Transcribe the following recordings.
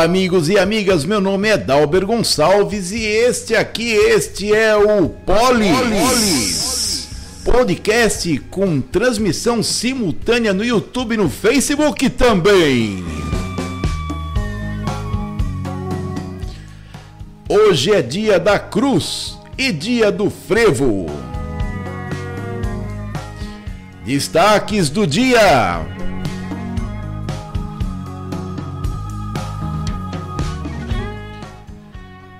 Olá, amigos e amigas. Meu nome é Dalber Gonçalves e este aqui, este é o Polis. Polis. Podcast com transmissão simultânea no YouTube e no Facebook também. Hoje é dia da cruz e dia do frevo. Destaques do dia.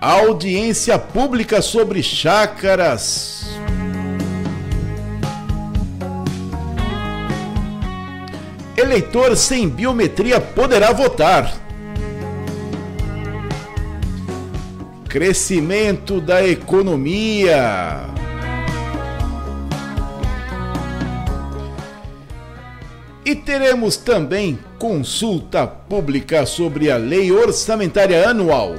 Audiência pública sobre chácaras. Eleitor sem biometria poderá votar. Crescimento da economia. E teremos também consulta pública sobre a Lei Orçamentária Anual.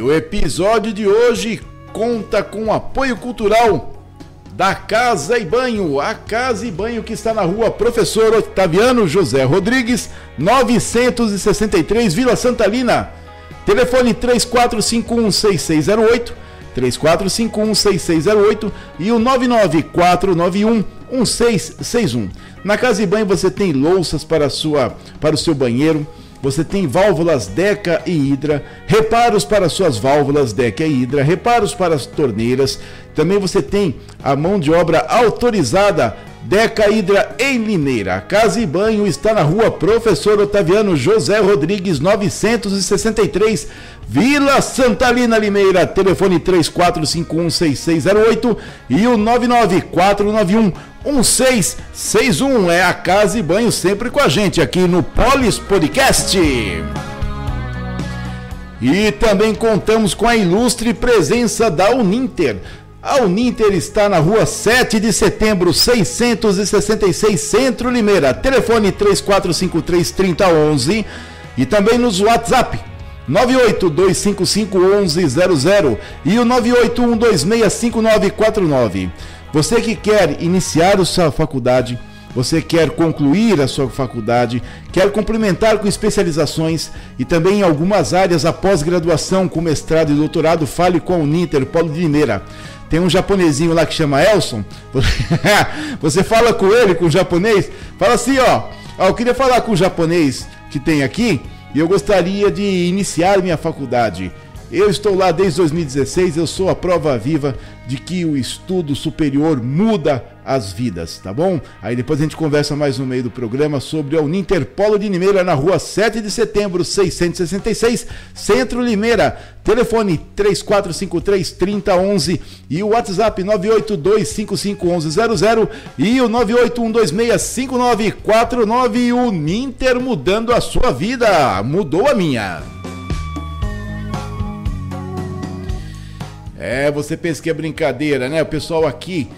O episódio de hoje conta com o apoio cultural da Casa e Banho, a Casa e Banho que está na rua Professor Otaviano José Rodrigues, 963 Vila Santalina. Telefone 34516608, 34516608 e o 994911661. Na Casa e Banho você tem louças para, sua, para o seu banheiro, você tem válvulas Deca e Hidra, reparos para suas válvulas Deca e Hidra, reparos para as torneiras. Também você tem a mão de obra autorizada Deca Hidra em Limeira. A Casa e Banho está na rua Professor Otaviano José Rodrigues 963, Vila Santalina Limeira. Telefone 34516608 e o 99491 1661 é a Casa e Banho sempre com a gente aqui no Polis Podcast. E também contamos com a ilustre presença da Uninter. A Uninter está na rua 7 de setembro, 666 Centro Limeira. Telefone 3453-3011 e também nos WhatsApp 982551100 e o 981265949. Você que quer iniciar a sua faculdade, você quer concluir a sua faculdade, quer complementar com especializações e também em algumas áreas a pós-graduação com mestrado e doutorado, fale com o Uninter Polo de Limeira. Tem um japonesinho lá que chama Elson. Você fala com ele, com o japonês, fala assim, ó, ó, eu queria falar com o japonês que tem aqui e eu gostaria de iniciar minha faculdade. Eu estou lá desde 2016, eu sou a prova viva de que o estudo superior muda as vidas, tá bom? Aí depois a gente conversa mais no meio do programa sobre a Uninterpolo de Limeira, na rua 7 de setembro, 666, Centro Limeira. Telefone 3453-3011 e o WhatsApp 982551100 e o 981265949. O Ninter mudando a sua vida, mudou a minha. É, você pensa que é brincadeira, né? O pessoal aqui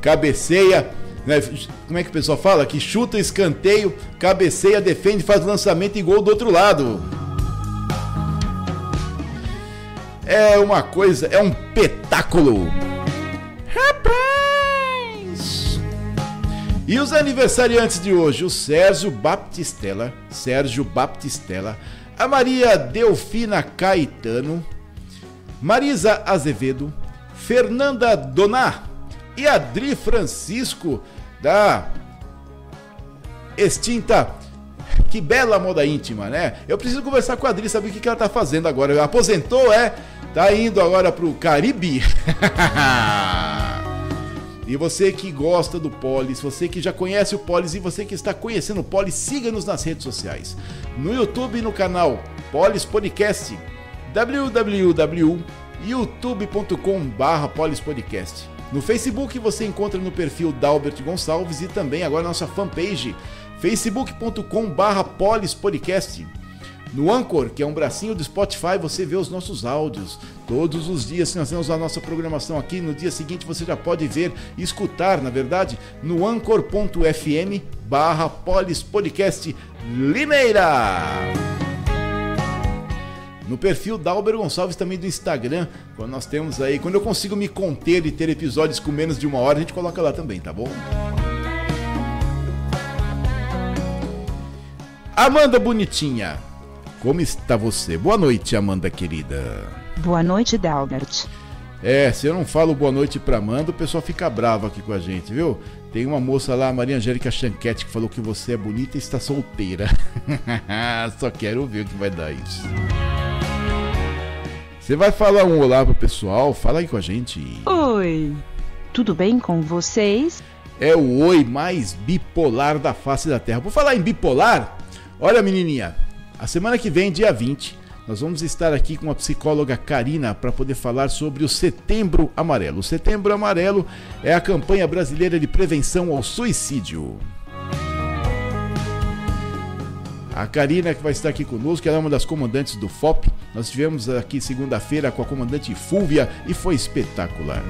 cabeceia, né? Como é que o pessoal fala? Que chuta escanteio, cabeceia, defende, faz lançamento e gol do outro lado. É uma coisa, é um petáculo. Rapaz! E os aniversariantes de hoje, o Sérgio Baptistella, Sérgio Baptistella, a Maria Delfina Caetano, Marisa Azevedo, Fernanda Doná e Adri Francisco da extinta que bela moda íntima, né? Eu preciso conversar com a Adri, saber o que ela tá fazendo agora. Aposentou, é? Tá indo agora pro Caribe. e você que gosta do Polis, você que já conhece o Polis e você que está conhecendo o Polis, siga-nos nas redes sociais. No YouTube no canal Polis Podcast www.youtube.com.br polispodcast. No Facebook você encontra no perfil Dalbert Gonçalves e também agora nossa fanpage facebook.com.br polispodcast. No Anchor, que é um bracinho do Spotify, você vê os nossos áudios. Todos os dias, nós temos a nossa programação aqui, no dia seguinte você já pode ver e escutar, na verdade, no anchor.fm barra polispodcast Limeira no perfil da Alber Gonçalves também do Instagram, quando nós temos aí, quando eu consigo me conter e ter episódios com menos de uma hora, a gente coloca lá também, tá bom? Amanda Bonitinha. Como está você? Boa noite, Amanda querida. Boa noite, Dalbert. É, se eu não falo boa noite pra Amanda, o pessoal fica bravo aqui com a gente, viu? Tem uma moça lá, Maria Angélica Chanquete, que falou que você é bonita e está solteira. Só quero ver o que vai dar isso. Você vai falar um olá pro pessoal? Fala aí com a gente. Oi, tudo bem com vocês? É o oi mais bipolar da face da Terra. Por falar em bipolar, olha menininha, a semana que vem, dia 20, nós vamos estar aqui com a psicóloga Karina para poder falar sobre o Setembro Amarelo. O Setembro Amarelo é a campanha brasileira de prevenção ao suicídio. A Karina que vai estar aqui conosco, ela é uma das comandantes do FOP. Nós tivemos aqui segunda-feira com a comandante Fúvia e foi espetacular.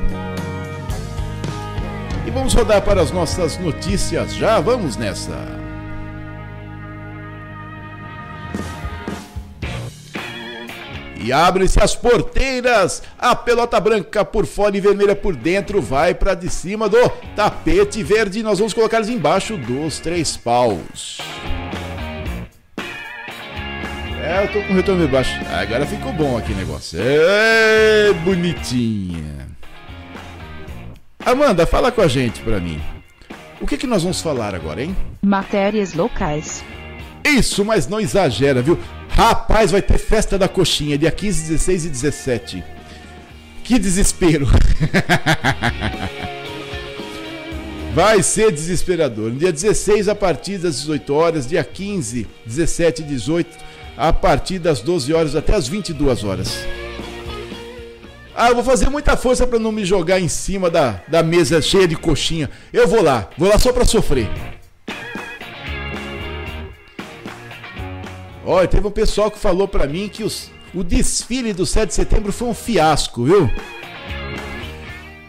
E vamos rodar para as nossas notícias. Já vamos nessa. E abrem-se as porteiras. A pelota branca por fora e vermelha por dentro vai para de cima do tapete verde. Nós vamos colocar eles embaixo dos três paus. É, eu tô com o retorno de baixo. Agora ficou bom aqui o negócio. É, bonitinha. Amanda, fala com a gente pra mim. O que, que nós vamos falar agora, hein? Matérias locais. Isso, mas não exagera, viu? Rapaz, vai ter festa da coxinha, dia 15, 16 e 17. Que desespero. Vai ser desesperador. No dia 16, a partir das 18 horas. Dia 15, 17 e 18, a partir das 12 horas até as 22 horas. Ah, eu vou fazer muita força para não me jogar em cima da, da mesa cheia de coxinha. Eu vou lá, vou lá só para sofrer. Olha, teve um pessoal que falou para mim que os, o desfile do 7 de setembro foi um fiasco, viu?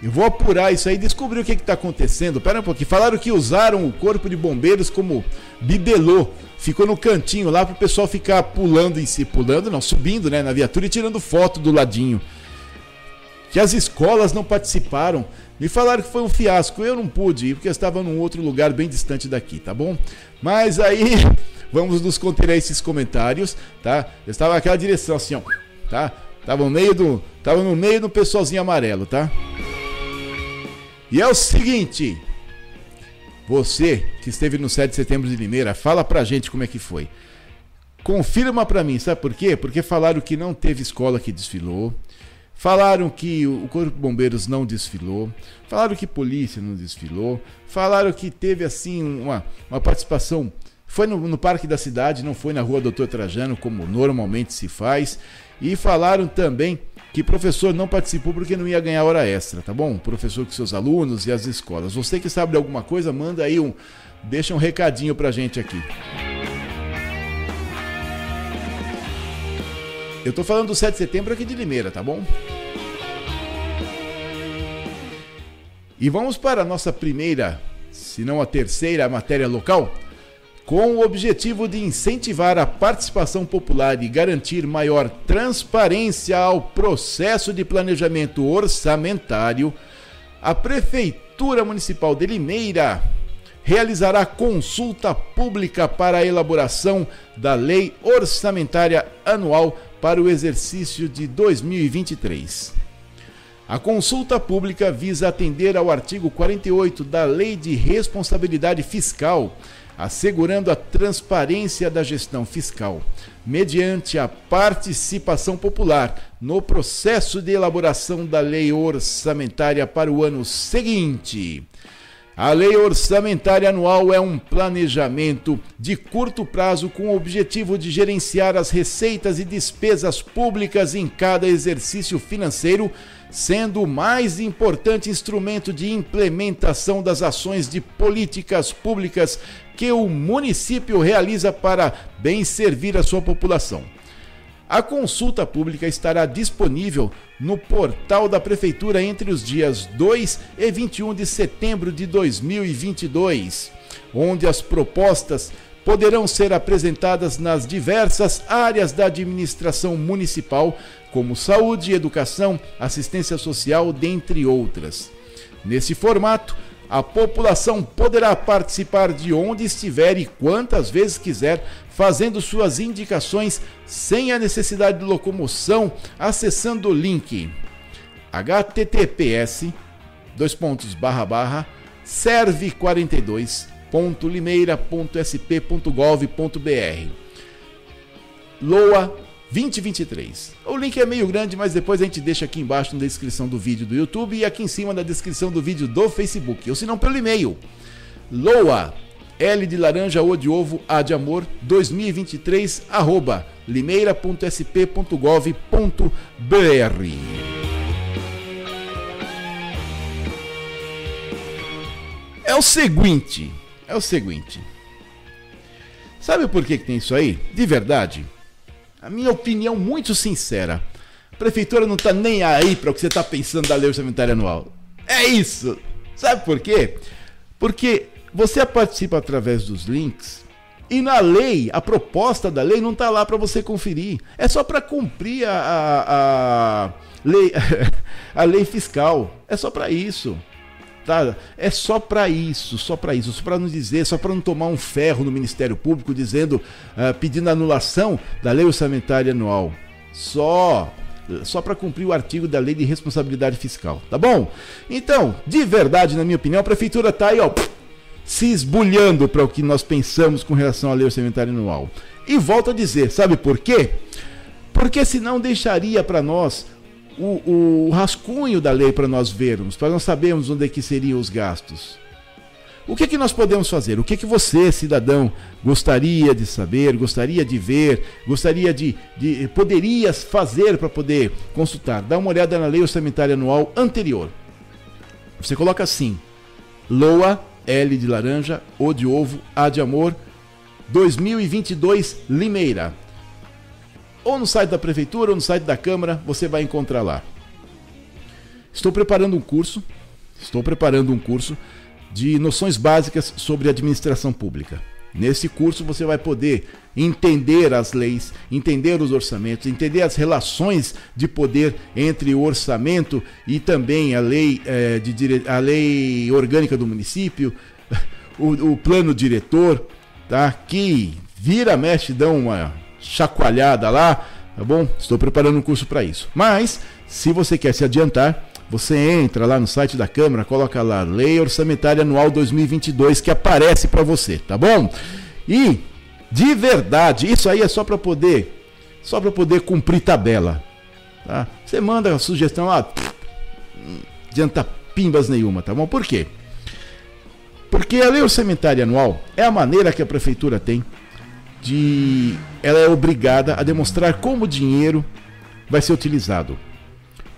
Eu vou apurar isso aí, descobrir o que está acontecendo. Pera um pouquinho. Falaram que usaram o corpo de bombeiros como bibelô. Ficou no cantinho lá para o pessoal ficar pulando em si. Pulando, não, subindo né, na viatura e tirando foto do ladinho. Que as escolas não participaram. Me falaram que foi um fiasco. Eu não pude ir porque eu estava num outro lugar bem distante daqui, tá bom? Mas aí Vamos nos conter a esses comentários, tá? Eu estava naquela direção assim, ó, tá? Tava no meio do, tava no meio do pessoalzinho amarelo, tá? E é o seguinte, você que esteve no 7 de setembro de Limeira, fala pra gente como é que foi. Confirma pra mim, sabe por quê? Porque falaram que não teve escola que desfilou. Falaram que o Corpo de Bombeiros não desfilou, falaram que polícia não desfilou, falaram que teve assim uma, uma participação foi no, no, Parque da Cidade, não foi na Rua Doutor Trajano, como normalmente se faz. E falaram também que professor não participou porque não ia ganhar hora extra, tá bom? Professor com seus alunos e as escolas. Você que sabe de alguma coisa, manda aí um. Deixa um recadinho pra gente aqui. Eu tô falando do 7 de setembro aqui de Limeira, tá bom? E vamos para a nossa primeira, se não a terceira matéria local com o objetivo de incentivar a participação popular e garantir maior transparência ao processo de planejamento orçamentário, a Prefeitura Municipal de Limeira realizará consulta pública para a elaboração da Lei Orçamentária Anual para o exercício de 2023. A consulta pública visa atender ao artigo 48 da Lei de Responsabilidade Fiscal assegurando a transparência da gestão fiscal, mediante a participação popular no processo de elaboração da lei orçamentária para o ano seguinte. A lei orçamentária anual é um planejamento de curto prazo com o objetivo de gerenciar as receitas e despesas públicas em cada exercício financeiro sendo o mais importante instrumento de implementação das ações de políticas públicas que o município realiza para bem servir a sua população. A consulta pública estará disponível no portal da Prefeitura entre os dias 2 e 21 de setembro de 2022, onde as propostas poderão ser apresentadas nas diversas áreas da administração municipal, como saúde, educação, assistência social, dentre outras. Nesse formato, A população poderá participar de onde estiver e quantas vezes quiser, fazendo suas indicações sem a necessidade de locomoção, acessando o link https dois pontos barra barra serve 42.limeira.sp.gov.br Loa 2023. O link é meio grande, mas depois a gente deixa aqui embaixo na descrição do vídeo do YouTube e aqui em cima na descrição do vídeo do Facebook, ou se não pelo e-mail. Loa L de laranja, O de ovo, A de amor, 2023, arroba limeira.sp.gov.br. É o seguinte, é o seguinte. Sabe por que, que tem isso aí? De verdade, a minha opinião muito sincera. A prefeitura não está nem aí para o que você está pensando da lei orçamentária anual. É isso. Sabe por quê? Porque você participa através dos links e na lei, a proposta da lei não está lá para você conferir. É só para cumprir a, a, a, lei, a lei fiscal. É só para isso. Tá? É só para isso, só para isso, só para não dizer, só para não tomar um ferro no Ministério Público dizendo, uh, pedindo anulação da lei orçamentária anual. Só só para cumprir o artigo da lei de responsabilidade fiscal, tá bom? Então, de verdade, na minha opinião, a prefeitura tá aí, ó, se esbulhando para o que nós pensamos com relação à lei orçamentária anual. E volto a dizer, sabe por quê? Porque senão deixaria para nós o, o rascunho da lei para nós vermos, para nós sabermos onde é que seriam os gastos. O que, é que nós podemos fazer? O que, é que você, cidadão, gostaria de saber, gostaria de ver, gostaria de, de poderia fazer para poder consultar? Dá uma olhada na lei orçamentária anual anterior. Você coloca assim: LOA, L de laranja, O de ovo, A de amor, 2022 Limeira ou no site da prefeitura ou no site da Câmara, você vai encontrar lá. Estou preparando um curso, estou preparando um curso de noções básicas sobre administração pública. Nesse curso você vai poder entender as leis, entender os orçamentos, entender as relações de poder entre o orçamento e também a lei, é, de dire... a lei orgânica do município, o, o plano diretor, tá? que vira, mexe, dão uma chacoalhada lá, tá bom? Estou preparando um curso para isso. Mas, se você quer se adiantar, você entra lá no site da Câmara, coloca lá Lei Orçamentária Anual 2022 que aparece para você, tá bom? E de verdade, isso aí é só para poder só para poder cumprir tabela, tá? Você manda a sugestão lá, não adianta pimbas nenhuma, tá bom? Por quê? Porque a lei orçamentária anual é a maneira que a prefeitura tem de ela é obrigada a demonstrar como o dinheiro vai ser utilizado.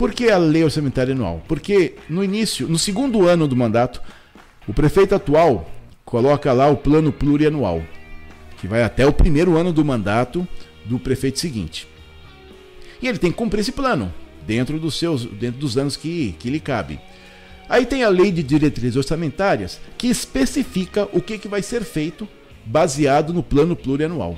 Por que a lei orçamentária anual? Porque no início, no segundo ano do mandato, o prefeito atual coloca lá o plano plurianual, que vai até o primeiro ano do mandato do prefeito seguinte. E ele tem que cumprir esse plano dentro dos seus, dentro dos anos que, que lhe cabe. Aí tem a lei de diretrizes orçamentárias que especifica o que, que vai ser feito baseado no plano plurianual.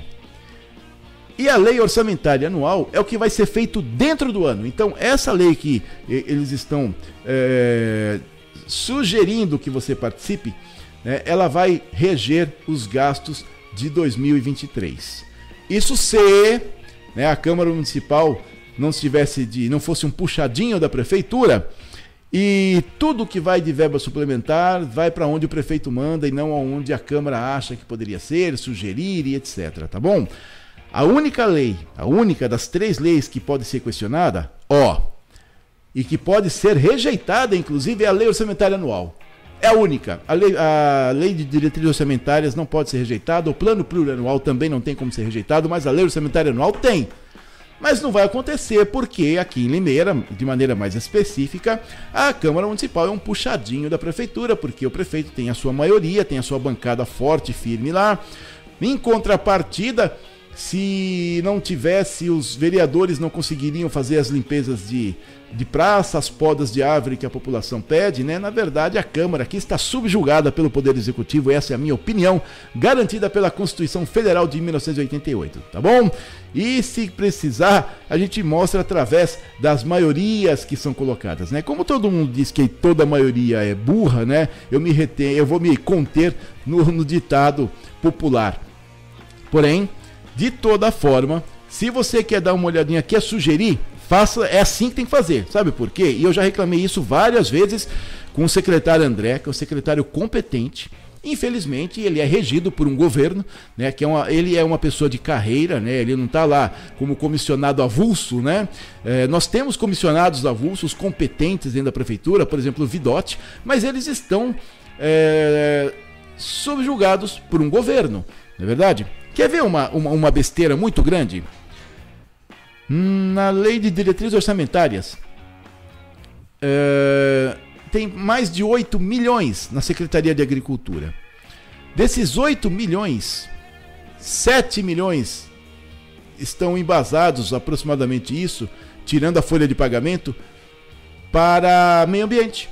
E a lei orçamentária anual é o que vai ser feito dentro do ano. Então, essa lei que eles estão é, sugerindo que você participe, né, ela vai reger os gastos de 2023. Isso se né, a Câmara Municipal não tivesse de, não fosse um puxadinho da prefeitura, e tudo que vai de verba suplementar vai para onde o prefeito manda e não aonde a Câmara acha que poderia ser, sugerir e etc. Tá bom? A única lei, a única das três leis que pode ser questionada, ó, e que pode ser rejeitada, inclusive, é a lei orçamentária anual. É a única. A lei, a lei de diretrizes orçamentárias não pode ser rejeitada, o plano plurianual também não tem como ser rejeitado, mas a lei orçamentária anual tem. Mas não vai acontecer porque aqui em Limeira, de maneira mais específica, a Câmara Municipal é um puxadinho da Prefeitura, porque o prefeito tem a sua maioria, tem a sua bancada forte e firme lá. Em contrapartida, Se não tivesse, os vereadores não conseguiriam fazer as limpezas de, de praça, as podas de árvore que a população pede, né? Na verdade, a Câmara aqui está subjugada pelo Poder Executivo, essa é a minha opinião, garantida pela Constituição Federal de 1988, tá bom? E se precisar, a gente mostra através das maiorias que são colocadas, né? Como todo mundo diz que toda maioria é burra, né? Eu me retenho, eu vou me conter no, no ditado popular. Porém, de toda forma, se você quer dar uma olhadinha, quer sugerir, faça, é assim que tem que fazer. Sabe por quê? E eu já reclamei isso várias vezes com o secretário André, que é um secretário competente. Infelizmente, ele é regido por um governo, né, que é uma, ele é uma pessoa de carreira, né, ele não está lá como comissionado avulso. Né? É, nós temos comissionados avulsos competentes dentro da prefeitura, por exemplo, o Vidote, mas eles estão é, subjugados por um governo, não é verdade? Quer ver uma, uma, uma besteira muito grande? Na lei de diretrizes orçamentárias, é, tem mais de 8 milhões na Secretaria de Agricultura. Desses 8 milhões, 7 milhões estão embasados, aproximadamente isso, tirando a folha de pagamento, para meio ambiente.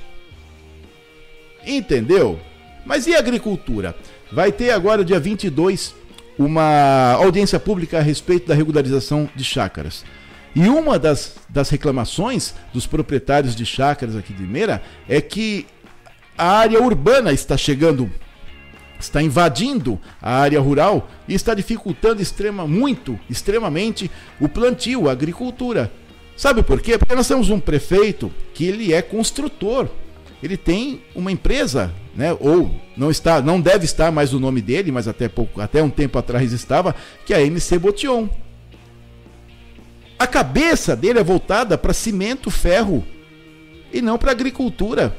Entendeu? Mas e agricultura? Vai ter agora, dia 22, uma audiência pública a respeito da regularização de chácaras. E uma das, das reclamações dos proprietários de chácaras aqui de Meira é que a área urbana está chegando, está invadindo a área rural e está dificultando extrema, muito, extremamente, o plantio, a agricultura. Sabe por quê? Porque nós temos um prefeito que ele é construtor ele tem uma empresa, né? Ou não está, não deve estar mais o nome dele, mas até pouco, até um tempo atrás estava, que é a MC Botion. A cabeça dele é voltada para cimento, ferro e não para agricultura.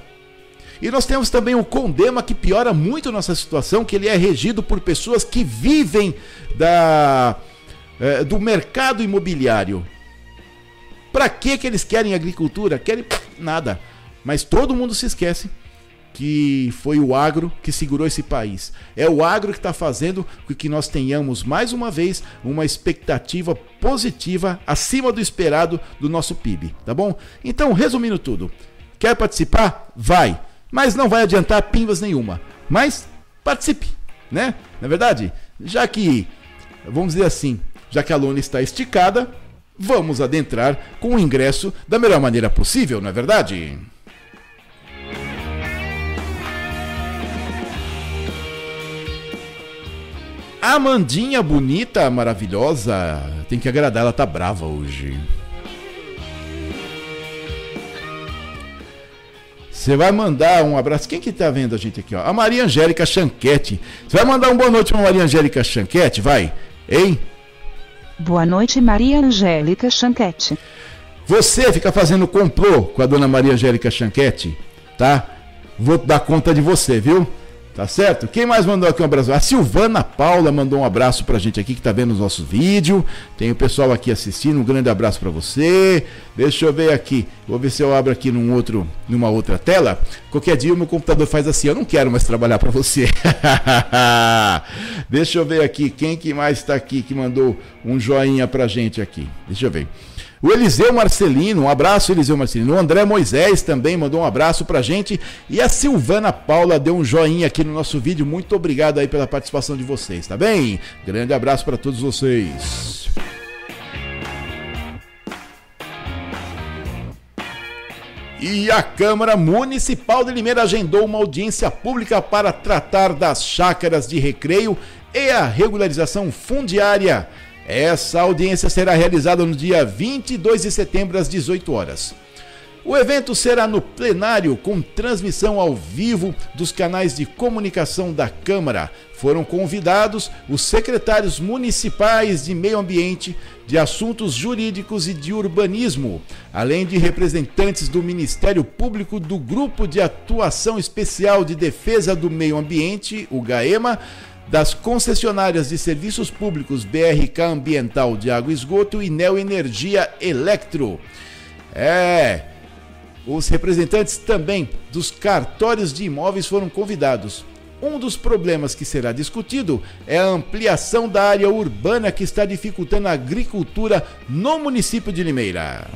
E nós temos também o Condema que piora muito nossa situação, que ele é regido por pessoas que vivem da é, do mercado imobiliário. Para que que eles querem agricultura? Querem nada. Mas todo mundo se esquece que foi o agro que segurou esse país. É o agro que está fazendo com que nós tenhamos mais uma vez uma expectativa positiva acima do esperado do nosso PIB, tá bom? Então, resumindo tudo, quer participar? Vai, mas não vai adiantar pimbas nenhuma. Mas participe, né? Na é verdade, já que vamos dizer assim, já que a lona está esticada, vamos adentrar com o ingresso da melhor maneira possível, não é verdade? Amandinha bonita, maravilhosa. Tem que agradar, ela tá brava hoje. Você vai mandar um abraço. Quem que tá vendo a gente aqui, ó? A Maria Angélica Chanquete. Você vai mandar um boa noite pra Maria Angélica Chanquete? Vai. Hein? Boa noite, Maria Angélica Chanquete. Você fica fazendo complô com a dona Maria Angélica Chanquete, tá? Vou dar conta de você, viu? Tá certo? Quem mais mandou aqui um abraço? A Silvana Paula mandou um abraço pra gente aqui que tá vendo os nossos vídeos. Tem o pessoal aqui assistindo. Um grande abraço para você. Deixa eu ver aqui. Vou ver se eu abro aqui num outro, numa outra tela. Qualquer dia o meu computador faz assim. Eu não quero mais trabalhar para você. Deixa eu ver aqui. Quem que mais está aqui que mandou um joinha pra gente aqui? Deixa eu ver. O Eliseu Marcelino, um abraço, Eliseu Marcelino. O André Moisés também mandou um abraço pra gente. E a Silvana Paula deu um joinha aqui no nosso vídeo. Muito obrigado aí pela participação de vocês, tá bem? Grande abraço para todos vocês. E a Câmara Municipal de Limeira agendou uma audiência pública para tratar das chácaras de recreio e a regularização fundiária. Essa audiência será realizada no dia 22 de setembro às 18 horas. O evento será no plenário com transmissão ao vivo dos canais de comunicação da Câmara. Foram convidados os secretários municipais de Meio Ambiente, de Assuntos Jurídicos e de Urbanismo, além de representantes do Ministério Público do Grupo de Atuação Especial de Defesa do Meio Ambiente, o GAEMA das concessionárias de serviços públicos BRK Ambiental de Água e Esgoto e Neo Energia Electro. É, os representantes também dos cartórios de imóveis foram convidados. Um dos problemas que será discutido é a ampliação da área urbana que está dificultando a agricultura no município de Limeira.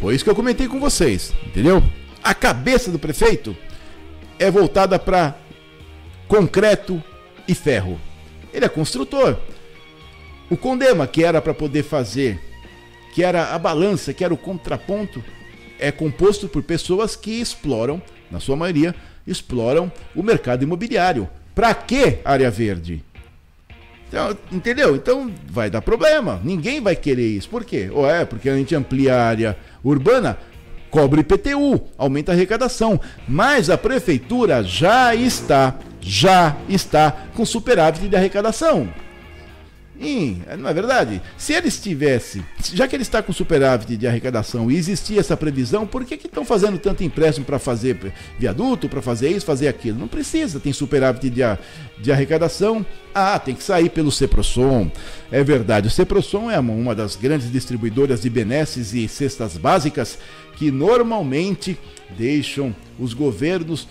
Foi isso que eu comentei com vocês, entendeu? A cabeça do prefeito é voltada para concreto e ferro. Ele é construtor. O Condema, que era para poder fazer, que era a balança, que era o contraponto, é composto por pessoas que exploram, na sua maioria, exploram o mercado imobiliário. Para que área verde? Então, entendeu? Então vai dar problema. Ninguém vai querer isso. Por quê? Ou é porque a gente amplia a área urbana, cobre IPTU, aumenta a arrecadação. Mas a prefeitura já está, já está com superávit de arrecadação. Sim, não é verdade? Se ele estivesse, já que ele está com superávit de arrecadação e existia essa previsão, por que estão fazendo tanto empréstimo para fazer viaduto, para fazer isso, fazer aquilo? Não precisa, tem superávit de, de arrecadação. Ah, tem que sair pelo Ceprosom. É verdade, o Ceprosom é uma das grandes distribuidoras de benesses e cestas básicas que normalmente deixam os governos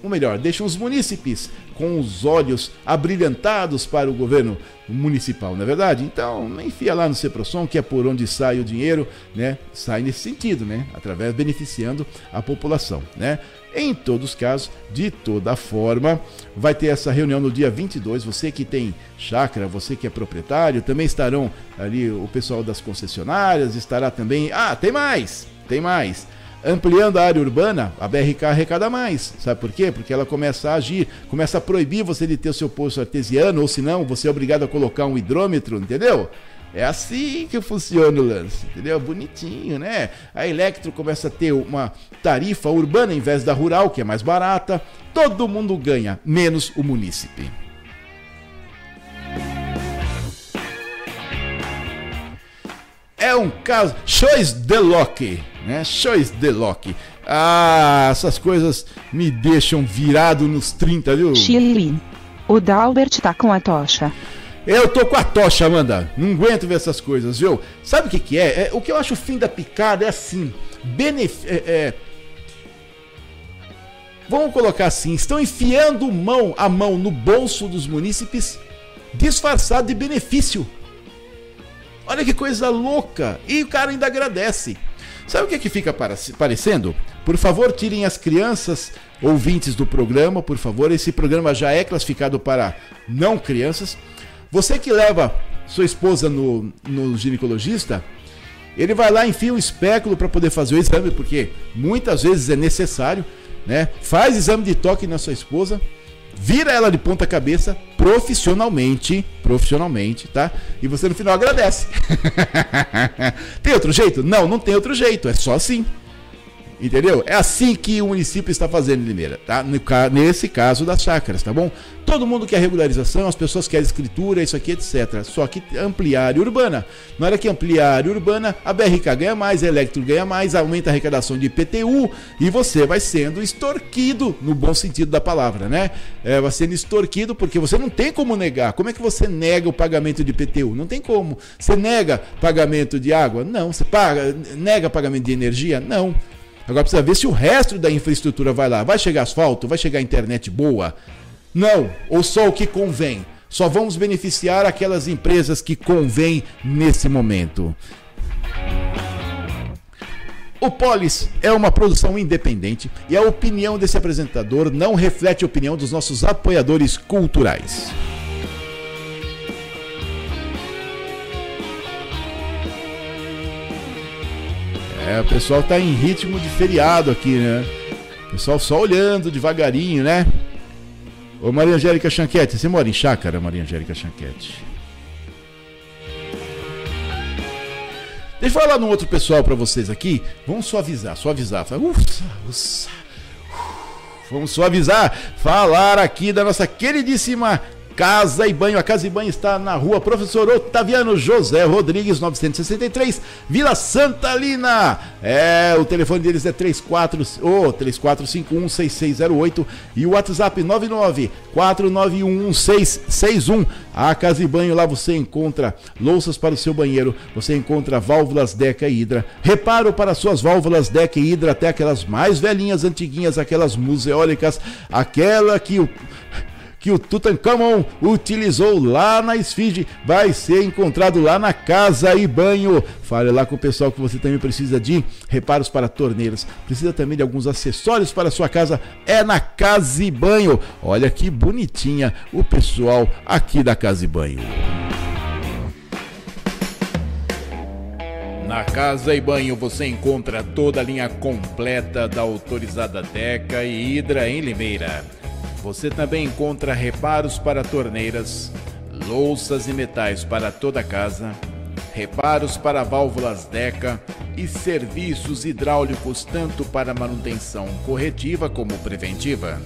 ou melhor, deixam os munícipes com os olhos abrilhantados para o governo municipal, não é verdade? Então, enfia lá no Ceprosom, que é por onde sai o dinheiro, né? Sai nesse sentido, né? Através beneficiando a população, né? Em todos os casos, de toda forma, vai ter essa reunião no dia 22. Você que tem chácara, você que é proprietário, também estarão ali o pessoal das concessionárias, estará também. Ah, tem mais! Tem mais! ampliando a área urbana, a BRK arrecada mais. Sabe por quê? Porque ela começa a agir, começa a proibir você de ter o seu poço artesiano, ou senão você é obrigado a colocar um hidrômetro, entendeu? É assim que funciona o lance, entendeu? Bonitinho, né? A Electro começa a ter uma tarifa urbana em vez da rural, que é mais barata. Todo mundo ganha, menos o munícipe. É um caso. Choice de Locke né? Choice de Loki. Ah, essas coisas me deixam virado nos 30, viu? Chile. O Dalbert tá com a tocha. Eu tô com a tocha, Amanda. Não aguento ver essas coisas, viu? Sabe o que, que é? é o que eu acho o fim da picada é assim. Benef é, é... Vamos colocar assim: estão enfiando mão, a mão no bolso dos munícipes, disfarçado de benefício. Olha que coisa louca! E o cara ainda agradece. Sabe o que, é que fica parecendo? Por favor, tirem as crianças ouvintes do programa, por favor. Esse programa já é classificado para não crianças. Você que leva sua esposa no, no ginecologista, ele vai lá, enfia um espéculo para poder fazer o exame, porque muitas vezes é necessário, né? Faz exame de toque na sua esposa, vira ela de ponta cabeça profissionalmente, profissionalmente, tá? E você no final agradece. tem outro jeito? Não, não tem outro jeito, é só assim. Entendeu? É assim que o município está fazendo Limeira, tá? Nesse caso das chácaras, tá bom? Todo mundo quer regularização, as pessoas querem escritura, isso aqui, etc. Só que ampliar a área urbana. Na hora que ampliar a área urbana, a BRK ganha mais, a Electro ganha mais, aumenta a arrecadação de IPTU e você vai sendo extorquido, no bom sentido da palavra, né? É, vai sendo extorquido porque você não tem como negar. Como é que você nega o pagamento de IPTU? Não tem como. Você nega pagamento de água? Não. Você paga, nega pagamento de energia? Não. Agora precisa ver se o resto da infraestrutura vai lá. Vai chegar asfalto? Vai chegar internet boa? Não. Ou só o que convém? Só vamos beneficiar aquelas empresas que convém nesse momento. O Polis é uma produção independente e a opinião desse apresentador não reflete a opinião dos nossos apoiadores culturais. É, o pessoal tá em ritmo de feriado aqui, né? O pessoal só olhando devagarinho, né? Ô Maria Angélica Chanquete, você mora em chácara, Maria Angélica Chanquete? Deixa eu falar num outro pessoal para vocês aqui. Vamos suavizar, suavizar. Ufa, ufa. Vamos suavizar. Falar aqui da nossa queridíssima Casa e Banho. A Casa e Banho está na rua Professor Otaviano José Rodrigues, 963, Vila Santa Lina. É, o telefone deles é 34, oh, 34516608 e o WhatsApp 99 4911661. A Casa e Banho, lá você encontra louças para o seu banheiro, você encontra válvulas Deca e Hidra, reparo para suas válvulas Deca e Hidra, até aquelas mais velhinhas, antiguinhas, aquelas museólicas, aquela que o que o Tutankhamon utilizou lá na esfinge vai ser encontrado lá na casa e banho. Fale lá com o pessoal que você também precisa de reparos para torneiras, precisa também de alguns acessórios para a sua casa, é na Casa e Banho. Olha que bonitinha o pessoal aqui da Casa e Banho. Na Casa e Banho você encontra toda a linha completa da autorizada Deca e Hidra em Limeira. Você também encontra reparos para torneiras, louças e metais para toda a casa, reparos para válvulas DECA e serviços hidráulicos tanto para manutenção corretiva como preventiva.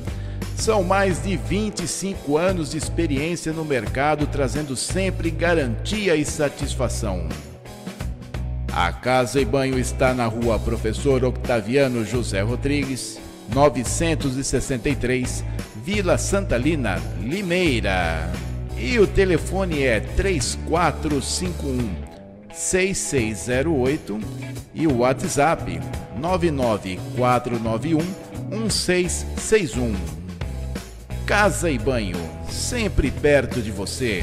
São mais de 25 anos de experiência no mercado, trazendo sempre garantia e satisfação. A Casa e Banho está na rua Professor Octaviano José Rodrigues, 963, Vila Santalina, Limeira. E o telefone é 3451 6608 e o WhatsApp 99491 1661. Casa e Banho, sempre perto de você.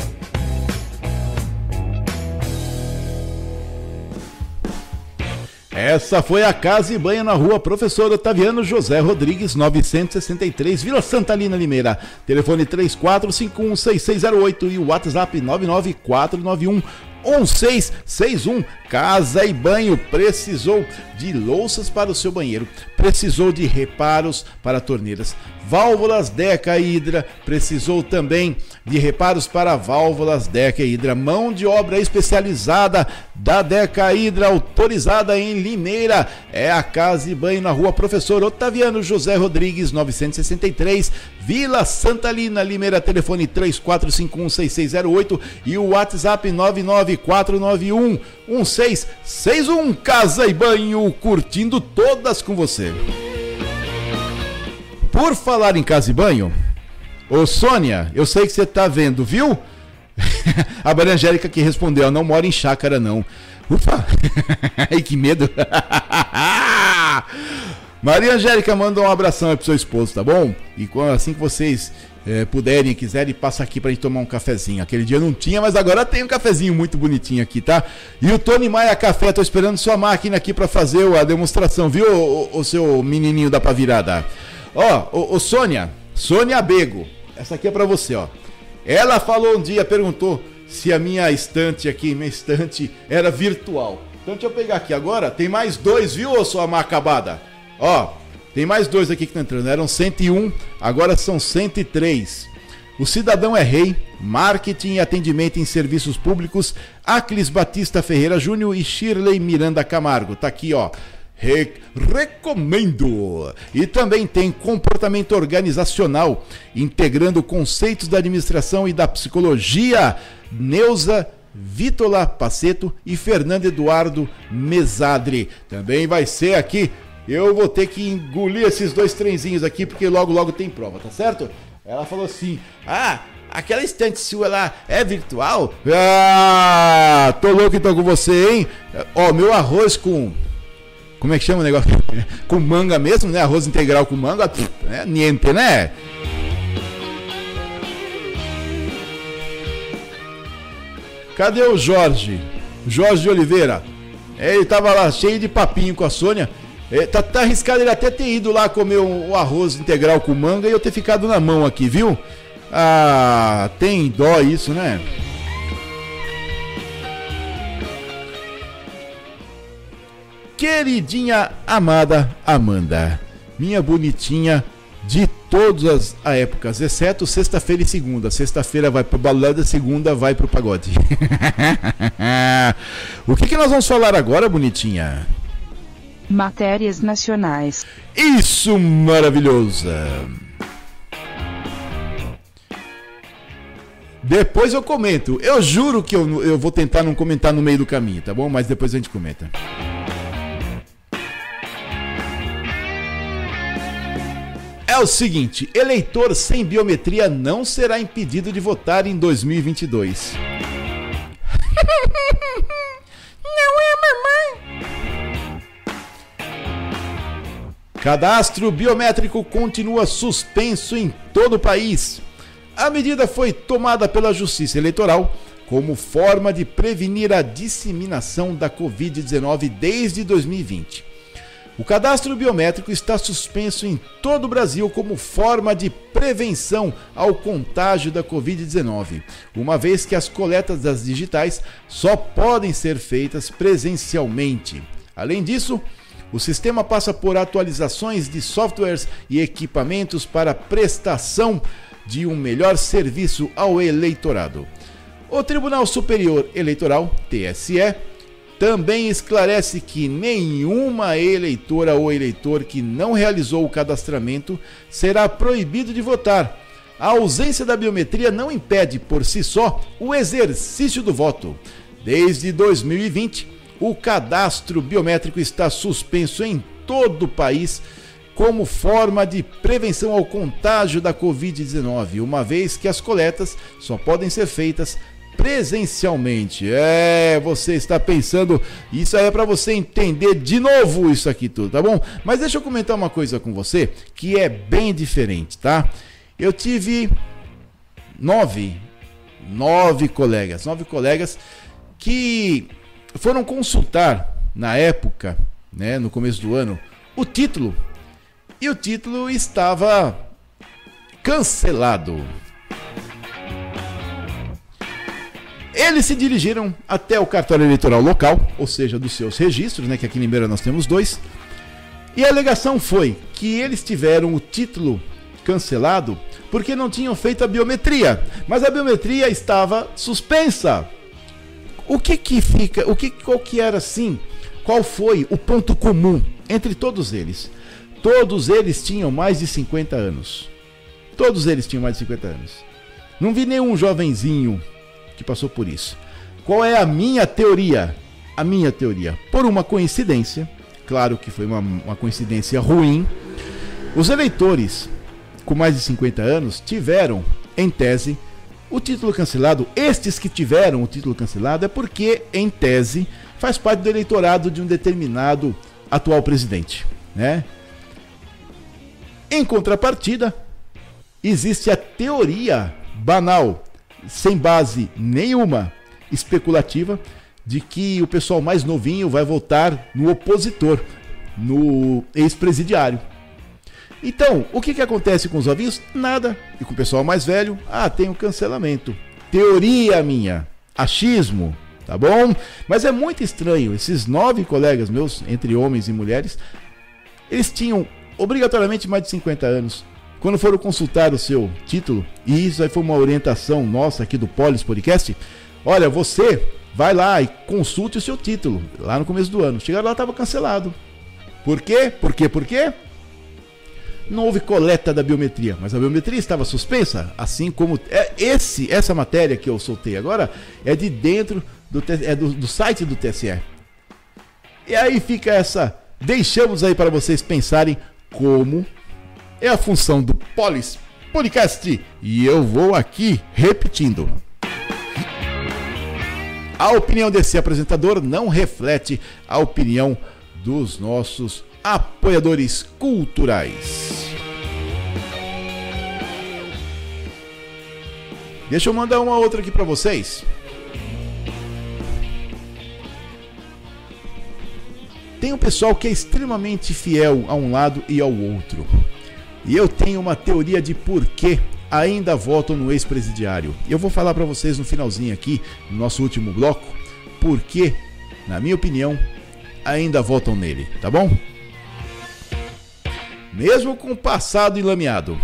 Essa foi a Casa e Banho na rua Professor Otaviano José Rodrigues, 963, Vila Santalina Limeira. Telefone 34516608 e o WhatsApp 99491 1661. Casa e Banho precisou de louças para o seu banheiro, precisou de reparos para torneiras, válvulas Deca Hidra, precisou também de reparos para válvulas Deca Hidra, mão de obra especializada da Deca Hidra, autorizada em Limeira. É a Casa e Banho na rua Professor Otaviano José Rodrigues, 963, Vila Santalina, Limeira, telefone 34516608 e o WhatsApp 99491 1661. Casa e Banho, curtindo todas com você. Por falar em casa e banho, ô Sônia, eu sei que você tá vendo, viu? a Maria Angélica que respondeu, não mora em chácara não. Ufa! Ai, que medo! Maria Angélica, manda um abração aí pro seu esposo, tá bom? E assim que vocês é, puderem, quiserem, passa aqui pra gente tomar um cafezinho. Aquele dia não tinha, mas agora tem um cafezinho muito bonitinho aqui, tá? E o Tony Maia Café, tô esperando sua máquina aqui para fazer a demonstração, viu, o, o seu menininho da pavirada? Ó, ô, ô Sônia, Sônia Bego, essa aqui é para você, ó. Ela falou um dia, perguntou se a minha estante aqui, minha estante, era virtual. Então deixa eu pegar aqui agora, tem mais dois, viu, ô sua má acabada? Ó, tem mais dois aqui que estão entrando, eram 101, agora são 103. O Cidadão é Rei, Marketing e Atendimento em Serviços Públicos, Aclis Batista Ferreira Júnior e Shirley Miranda Camargo. Tá aqui, ó. Re recomendo! E também tem comportamento organizacional, integrando conceitos da administração e da psicologia. Neuza Vítola Paceto e Fernando Eduardo Mesadre. Também vai ser aqui. Eu vou ter que engolir esses dois trenzinhos aqui, porque logo, logo tem prova, tá certo? Ela falou assim: Ah, aquela estante sua lá é virtual? Ah, tô louco então com você, hein? Ó, meu arroz com como é que chama o negócio? com manga mesmo, né? Arroz integral com manga, é niente, né? Cadê o Jorge? Jorge Oliveira. Ele tava lá cheio de papinho com a Sônia. É, tá, tá arriscado ele até ter ido lá comer o, o arroz integral com manga e eu ter ficado na mão aqui, viu? Ah, tem dó isso, né? Queridinha amada Amanda, minha bonitinha de todas as épocas, exceto sexta-feira e segunda. Sexta-feira vai pro balada, segunda vai pro pagode. o que, que nós vamos falar agora, bonitinha? Matérias nacionais. Isso, maravilhosa. Depois eu comento. Eu juro que eu, eu vou tentar não comentar no meio do caminho, tá bom? Mas depois a gente comenta. É o seguinte: eleitor sem biometria não será impedido de votar em 2022. não é, mamãe? Cadastro biométrico continua suspenso em todo o país. A medida foi tomada pela Justiça Eleitoral como forma de prevenir a disseminação da Covid-19 desde 2020. O cadastro biométrico está suspenso em todo o Brasil como forma de prevenção ao contágio da Covid-19, uma vez que as coletas das digitais só podem ser feitas presencialmente. Além disso, o sistema passa por atualizações de softwares e equipamentos para prestação de um melhor serviço ao eleitorado. O Tribunal Superior Eleitoral, TSE, também esclarece que nenhuma eleitora ou eleitor que não realizou o cadastramento será proibido de votar. A ausência da biometria não impede, por si só, o exercício do voto. Desde 2020, o cadastro biométrico está suspenso em todo o país como forma de prevenção ao contágio da Covid-19, uma vez que as coletas só podem ser feitas presencialmente. É, você está pensando, isso aí é para você entender de novo isso aqui tudo, tá bom? Mas deixa eu comentar uma coisa com você que é bem diferente, tá? Eu tive nove, nove colegas, nove colegas que foram consultar na época, né, no começo do ano, o título. E o título estava cancelado. Eles se dirigiram até o cartório eleitoral local, ou seja, dos seus registros, né, que aqui em Limeira nós temos dois. E a alegação foi que eles tiveram o título cancelado porque não tinham feito a biometria, mas a biometria estava suspensa. O que que fica, o que qual que era assim? Qual foi o ponto comum entre todos eles? Todos eles tinham mais de 50 anos. Todos eles tinham mais de 50 anos. Não vi nenhum jovenzinho que passou por isso. Qual é a minha teoria? A minha teoria, por uma coincidência, claro que foi uma, uma coincidência ruim, os eleitores com mais de 50 anos tiveram, em tese, o título cancelado. Estes que tiveram o título cancelado é porque, em tese, faz parte do eleitorado de um determinado atual presidente, né? Em contrapartida, existe a teoria banal sem base nenhuma especulativa de que o pessoal mais novinho vai votar no opositor, no ex-presidiário. Então, o que, que acontece com os novinhos? Nada. E com o pessoal mais velho? Ah, tem um cancelamento. Teoria minha. Achismo. Tá bom? Mas é muito estranho. Esses nove colegas meus, entre homens e mulheres, eles tinham obrigatoriamente mais de 50 anos. Quando foram consultar o seu título, e isso aí foi uma orientação nossa aqui do Polis Podcast, olha, você vai lá e consulte o seu título, lá no começo do ano. Chegaram lá, estava cancelado. Por quê? Por quê? Por quê? Não houve coleta da biometria, mas a biometria estava suspensa, assim como é, esse essa matéria que eu soltei agora é de dentro do, é do, do site do TSE. E aí fica essa. Deixamos aí para vocês pensarem como é a função do Polis Podcast e eu vou aqui repetindo. A opinião desse apresentador não reflete a opinião dos nossos apoiadores culturais. Deixa eu mandar uma outra aqui para vocês. Tem um pessoal que é extremamente fiel a um lado e ao outro. E eu tenho uma teoria de por que ainda votam no ex-presidiário. Eu vou falar para vocês no finalzinho aqui, no nosso último bloco, por que, na minha opinião, ainda votam nele, tá bom? Mesmo com o passado enlameado,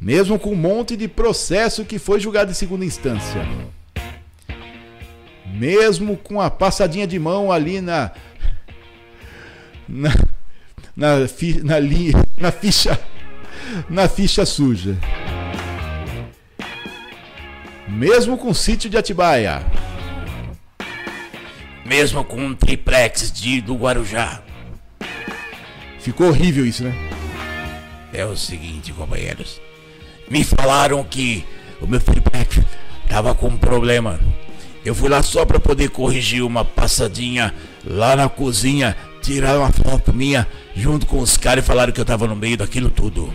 mesmo com um monte de processo que foi julgado em segunda instância, mesmo com a passadinha de mão ali na, na na, fi, na, li, na ficha na ficha suja. mesmo com o sítio de Atibaia. Mesmo com um triplex de, do Guarujá. Ficou horrível isso, né? É o seguinte, companheiros. Me falaram que o meu triplex tava com um problema. Eu fui lá só para poder corrigir uma passadinha lá na cozinha, tirar uma foto minha junto com os caras e falaram que eu tava no meio daquilo tudo.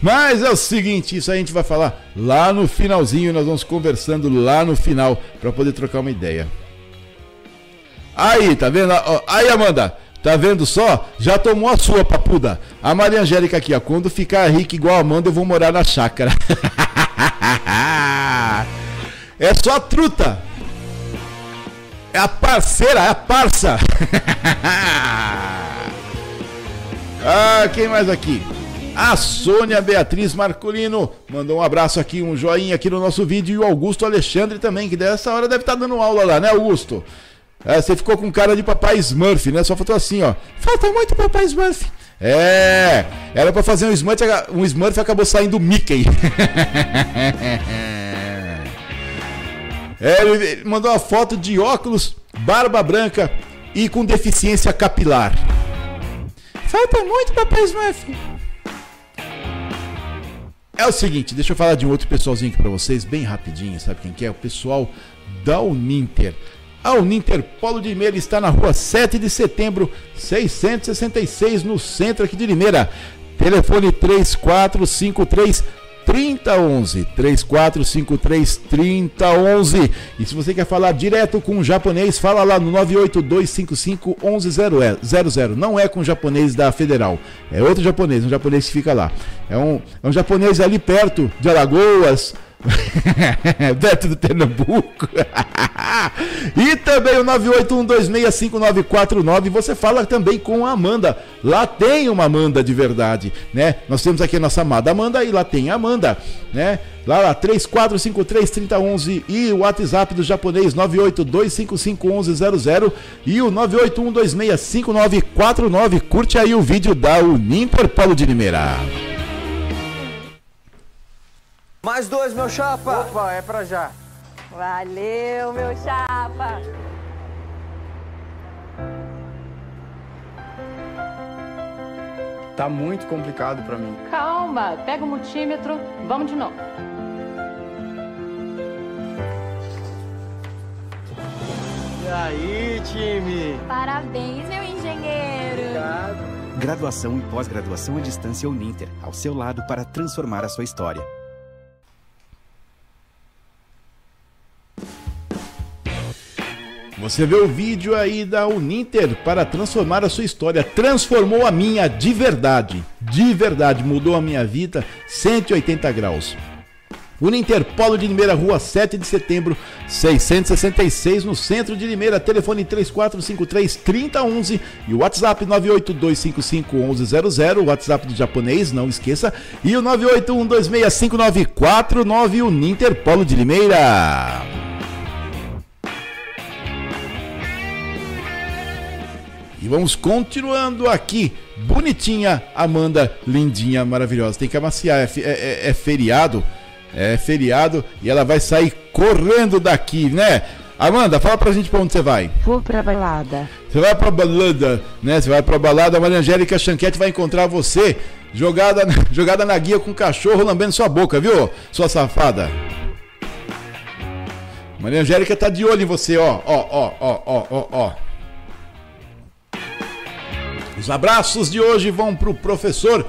Mas é o seguinte, isso a gente vai falar lá no finalzinho, nós vamos conversando lá no final para poder trocar uma ideia. Aí, tá vendo? Aí, Amanda, tá vendo só? Já tomou a sua papuda. A Maria Angélica aqui, ó, quando ficar rica igual a Amanda, eu vou morar na chácara. é só truta. É a parceira, é a parça. ah, quem mais aqui? A Sônia Beatriz Marcolino mandou um abraço aqui, um joinha aqui no nosso vídeo. E o Augusto Alexandre também, que dessa hora deve estar tá dando aula lá, né, Augusto? É, você ficou com cara de papai Smurf, né? Só faltou assim, ó. Falta muito papai Smurf. É, era para fazer um Smurf, um Smurf acabou saindo Mickey. é, ele mandou uma foto de óculos, barba branca e com deficiência capilar. Falta muito papai Smurf. É o seguinte, deixa eu falar de um outro pessoalzinho aqui pra vocês, bem rapidinho, sabe quem que é? O pessoal da Uninter. A Uninter Polo de Limeira está na rua 7 de setembro, 666, no centro aqui de Limeira. Telefone 3453 3011 3453 3011 e se você quer falar direto com o japonês fala lá no 98255 1100 não é com o japonês da Federal é outro japonês um japonês que fica lá. É um, é um japonês ali perto de Alagoas Beto do Pernambuco. e também o 981265949. Você fala também com a Amanda. Lá tem uma Amanda de verdade, né? Nós temos aqui a nossa amada Amanda e lá tem a Amanda, né? Lá, lá, 34533011 e o WhatsApp do japonês 982551100 e o 981265949. Curte aí o vídeo da Unimper Polo de Limeira. Mais dois, meu chapa. Opa, é pra já. Valeu, meu chapa. Tá muito complicado pra mim. Calma, pega o multímetro, vamos de novo. E aí, time? Parabéns, meu engenheiro. Obrigado. Graduação e pós-graduação à distância Uninter, ao seu lado para transformar a sua história. Você vê o vídeo aí da Uninter para transformar a sua história. Transformou a minha de verdade. De verdade, mudou a minha vida 180 graus. Uninter Polo de Limeira, rua 7 de setembro, 666, no centro de Limeira. Telefone 3453-3011 e o WhatsApp 982551100. O WhatsApp do japonês, não esqueça. E o 981265949, Uninter Polo de Limeira. E vamos continuando aqui. Bonitinha, Amanda, lindinha, maravilhosa. Tem que amaciar, é, é, é, feriado. É feriado e ela vai sair correndo daqui, né? Amanda, fala pra gente pra onde você vai. Vou pra balada. Você vai pra balada, né? Você vai pra balada, a Maria Angélica Chanquete vai encontrar você jogada, jogada na guia com o cachorro lambendo sua boca, viu? Sua safada. Maria Angélica tá de olho em você, ó, ó, ó, ó, ó, ó, ó. Os abraços de hoje vão para o professor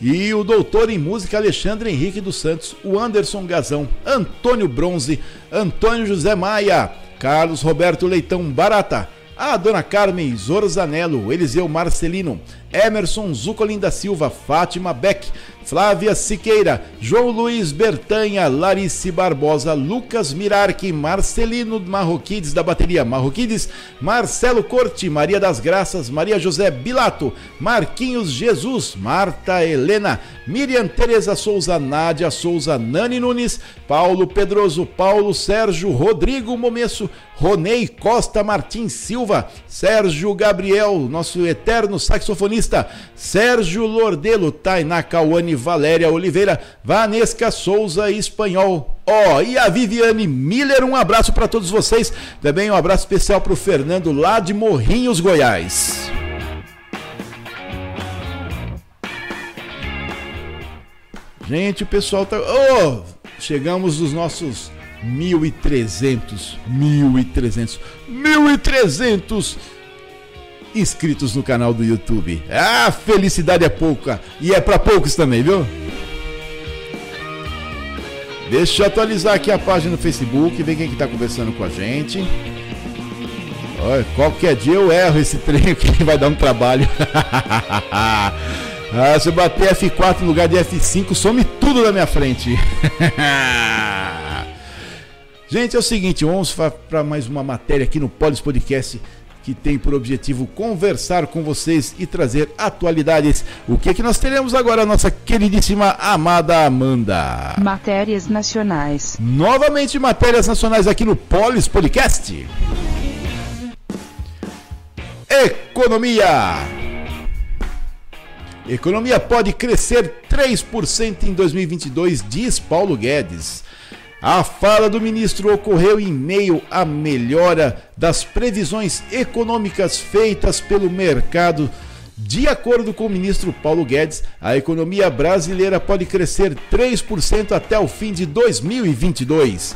e o doutor em música Alexandre Henrique dos Santos, o Anderson Gazão, Antônio Bronze, Antônio José Maia, Carlos Roberto Leitão Barata, a dona Carmen Zorzanello, Eliseu Marcelino, Emerson Zucolin da Silva, Fátima Beck, Flávia Siqueira, João Luiz Bertanha, Larice Barbosa, Lucas Mirarque, Marcelino Marroquides da bateria Marroquides, Marcelo Corte, Maria das Graças, Maria José Bilato, Marquinhos Jesus, Marta Helena, Miriam Tereza Souza, Nádia Souza, Nani Nunes, Paulo Pedroso, Paulo Sérgio, Rodrigo Momesso, Ronei Costa Martins Silva, Sérgio Gabriel, nosso eterno saxofonista, Sérgio Lordelo, Tainá Cauane Valéria Oliveira, Vanesca Souza Espanhol. Ó, oh, e a Viviane Miller, um abraço para todos vocês. Também um abraço especial para o Fernando lá de Morrinhos, Goiás. Gente, o pessoal tá. Oh, chegamos nos nossos 1.300, 1.300, 1.300 inscritos no canal do YouTube. Ah, felicidade é pouca e é para poucos também, viu? Deixa eu atualizar aqui a página no Facebook, ver quem que tá conversando com a gente. Olha, qualquer dia eu erro esse trem que vai dar um trabalho. ah, se eu bater F4 no lugar de F5, some tudo na minha frente. Gente, é o seguinte, vamos para mais uma matéria aqui no Polis Podcast que tem por objetivo conversar com vocês e trazer atualidades. O que é que nós teremos agora, nossa queridíssima amada Amanda? Matérias nacionais. Novamente matérias nacionais aqui no Polis Podcast. Economia. Economia pode crescer 3% em 2022, diz Paulo Guedes. A fala do ministro ocorreu em meio à melhora das previsões econômicas feitas pelo mercado. De acordo com o ministro Paulo Guedes, a economia brasileira pode crescer 3% até o fim de 2022.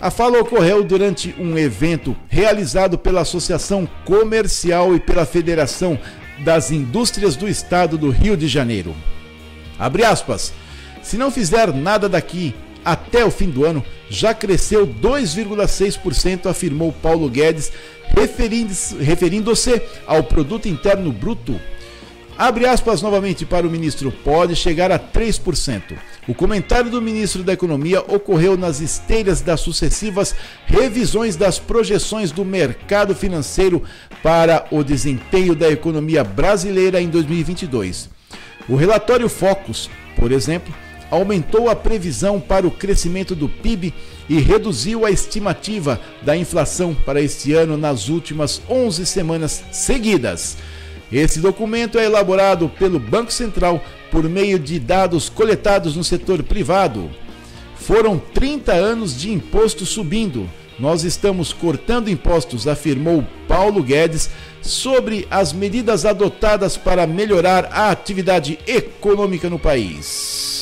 A fala ocorreu durante um evento realizado pela Associação Comercial e pela Federação das Indústrias do Estado do Rio de Janeiro. Abre aspas. Se não fizer nada daqui até o fim do ano já cresceu 2,6%, afirmou Paulo Guedes, referindo-se ao produto interno bruto. Abre aspas novamente para o ministro, pode chegar a 3%. O comentário do ministro da Economia ocorreu nas esteiras das sucessivas revisões das projeções do mercado financeiro para o desempenho da economia brasileira em 2022. O relatório Focus, por exemplo, aumentou a previsão para o crescimento do PIB e reduziu a estimativa da inflação para este ano nas últimas 11 semanas seguidas. Esse documento é elaborado pelo Banco Central por meio de dados coletados no setor privado. Foram 30 anos de imposto subindo. Nós estamos cortando impostos, afirmou Paulo Guedes sobre as medidas adotadas para melhorar a atividade econômica no país.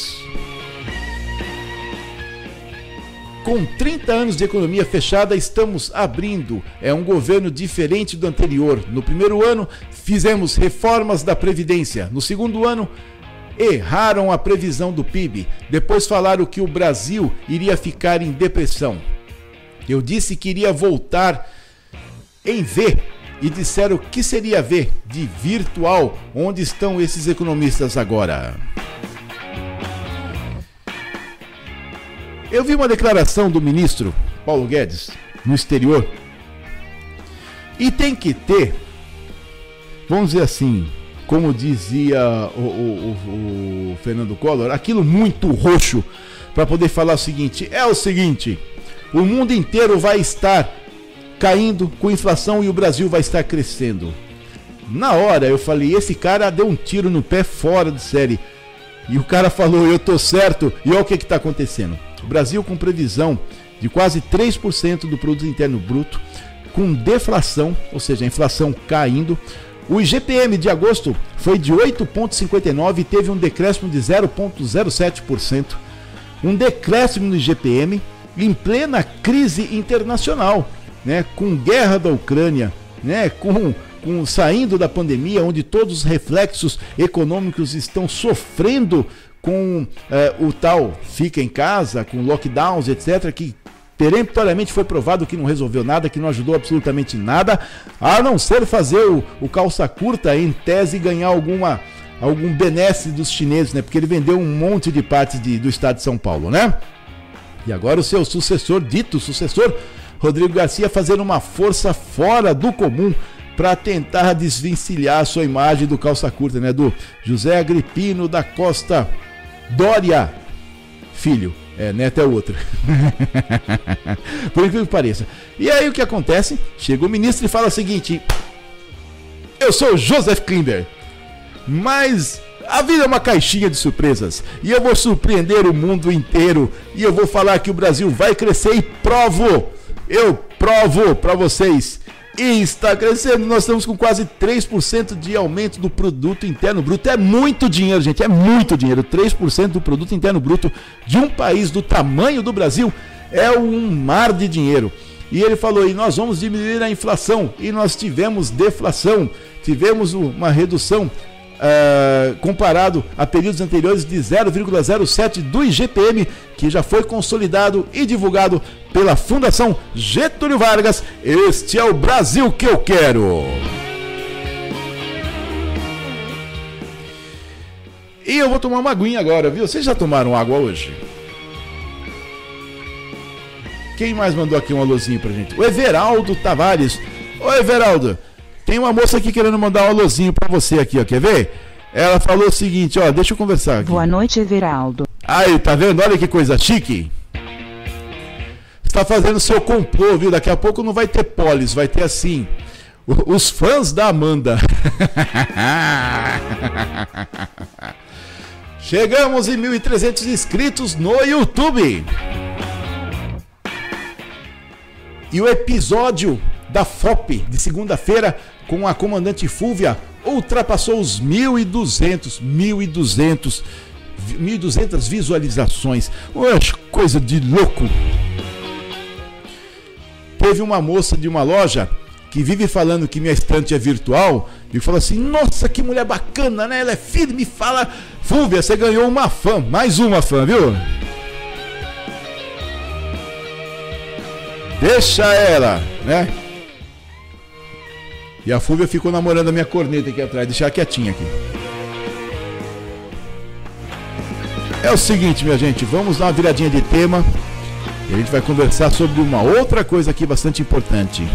Com 30 anos de economia fechada, estamos abrindo. É um governo diferente do anterior. No primeiro ano, fizemos reformas da Previdência. No segundo ano, erraram a previsão do PIB. Depois falaram que o Brasil iria ficar em depressão. Eu disse que iria voltar em V e disseram que seria V de virtual. Onde estão esses economistas agora? Eu vi uma declaração do ministro Paulo Guedes no exterior e tem que ter, vamos dizer assim, como dizia o, o, o, o Fernando Collor, aquilo muito roxo para poder falar o seguinte: é o seguinte, o mundo inteiro vai estar caindo com inflação e o Brasil vai estar crescendo. Na hora eu falei: esse cara deu um tiro no pé fora de série. E o cara falou: eu tô certo. E olha o que está acontecendo. O Brasil com previsão de quase 3% do produto interno bruto, com deflação, ou seja, a inflação caindo. O IGPM de agosto foi de 8,59 e teve um decréscimo de 0,07%. Um decréscimo no IGPM em plena crise internacional, né, com guerra da Ucrânia, né, com, com saindo da pandemia, onde todos os reflexos econômicos estão sofrendo com é, o tal fica em casa, com lockdowns, etc., que peremptoriamente foi provado que não resolveu nada, que não ajudou absolutamente nada, a não ser fazer o, o calça curta em tese ganhar alguma algum benesse dos chineses, né? Porque ele vendeu um monte de partes de, do estado de São Paulo, né? E agora o seu sucessor, dito sucessor, Rodrigo Garcia, fazendo uma força fora do comum para tentar desvencilhar a sua imagem do calça curta, né? Do José Agripino da Costa Dória, filho. É, neto é outro. Por incrível que pareça. E aí o que acontece? Chega o ministro e fala o seguinte: Eu sou Joseph Klimber, mas A vida é uma caixinha de surpresas e eu vou surpreender o mundo inteiro e eu vou falar que o Brasil vai crescer e provo. Eu provo para vocês. E está crescendo, nós estamos com quase 3% de aumento do produto interno bruto. É muito dinheiro, gente, é muito dinheiro. 3% do produto interno bruto de um país do tamanho do Brasil é um mar de dinheiro. E ele falou: e nós vamos diminuir a inflação. E nós tivemos deflação, tivemos uma redução uh, comparado a períodos anteriores de 0,07 do IGPM, que já foi consolidado e divulgado pela Fundação Getúlio Vargas. Este é o Brasil que eu quero. E eu vou tomar uma aguinha agora, viu? Vocês já tomaram água hoje? Quem mais mandou aqui um alôzinho pra gente? O Everaldo Tavares. Ô Everaldo, tem uma moça aqui querendo mandar um alôzinho pra você aqui, ó. Quer ver? Ela falou o seguinte, ó, deixa eu conversar aqui. Boa noite, Everaldo. Aí, tá vendo? Olha que coisa chique. Está fazendo seu complô, viu? Daqui a pouco não vai ter polis, vai ter assim. Os fãs da Amanda. Chegamos em 1.300 inscritos no YouTube. E o episódio da FOP de segunda-feira com a comandante Fúvia ultrapassou os 1.200, 1.200, 1.200 visualizações. Ué, coisa de louco. Teve uma moça de uma loja que vive falando que minha estante é virtual e falou assim: Nossa, que mulher bacana, né? Ela é firme, fala. Fúvia, você ganhou uma fã, mais uma fã, viu? Deixa ela, né? E a Fúvia ficou namorando a minha corneta aqui atrás, deixar quietinha aqui. É o seguinte, minha gente, vamos dar uma viradinha de tema. E a gente vai conversar sobre uma outra coisa aqui bastante importante.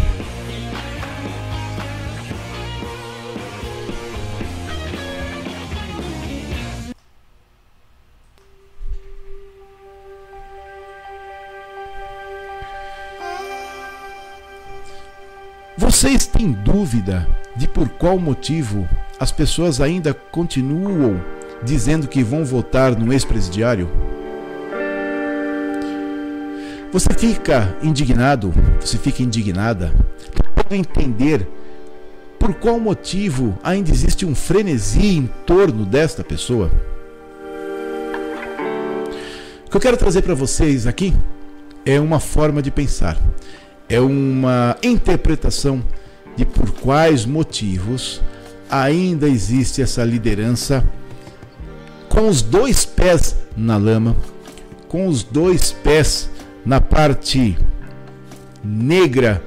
Têm dúvida de por qual motivo as pessoas ainda continuam dizendo que vão votar no ex-presidiário? Você fica indignado, você fica indignada, para entender por qual motivo ainda existe um frenesi em torno desta pessoa? O que eu quero trazer para vocês aqui é uma forma de pensar é uma interpretação de por quais motivos ainda existe essa liderança com os dois pés na lama, com os dois pés na parte negra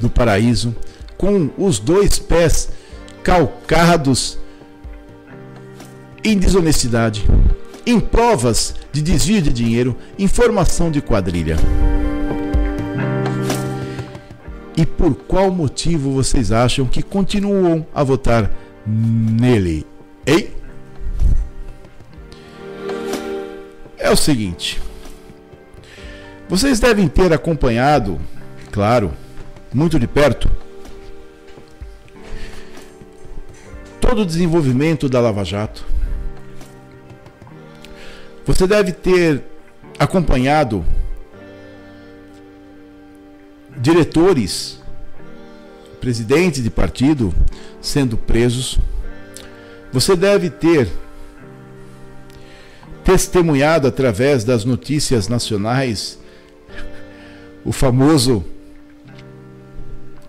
do paraíso, com os dois pés calcados em desonestidade, em provas de desvio de dinheiro, informação de quadrilha. E por qual motivo vocês acham que continuam a votar nele? Ei? É o seguinte. Vocês devem ter acompanhado, claro, muito de perto, todo o desenvolvimento da Lava Jato. Você deve ter acompanhado diretores, presidentes de partido sendo presos. Você deve ter testemunhado através das notícias nacionais o famoso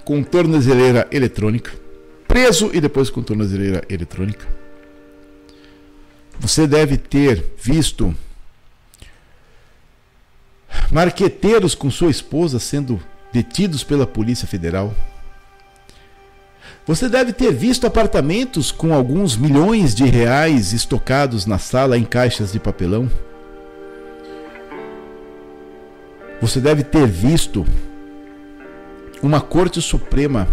com tornozeleira eletrônica, preso e depois com tornozeleira eletrônica. Você deve ter visto marqueteiros com sua esposa sendo detidos pela Polícia Federal. Você deve ter visto apartamentos com alguns milhões de reais estocados na sala em caixas de papelão. Você deve ter visto uma Corte Suprema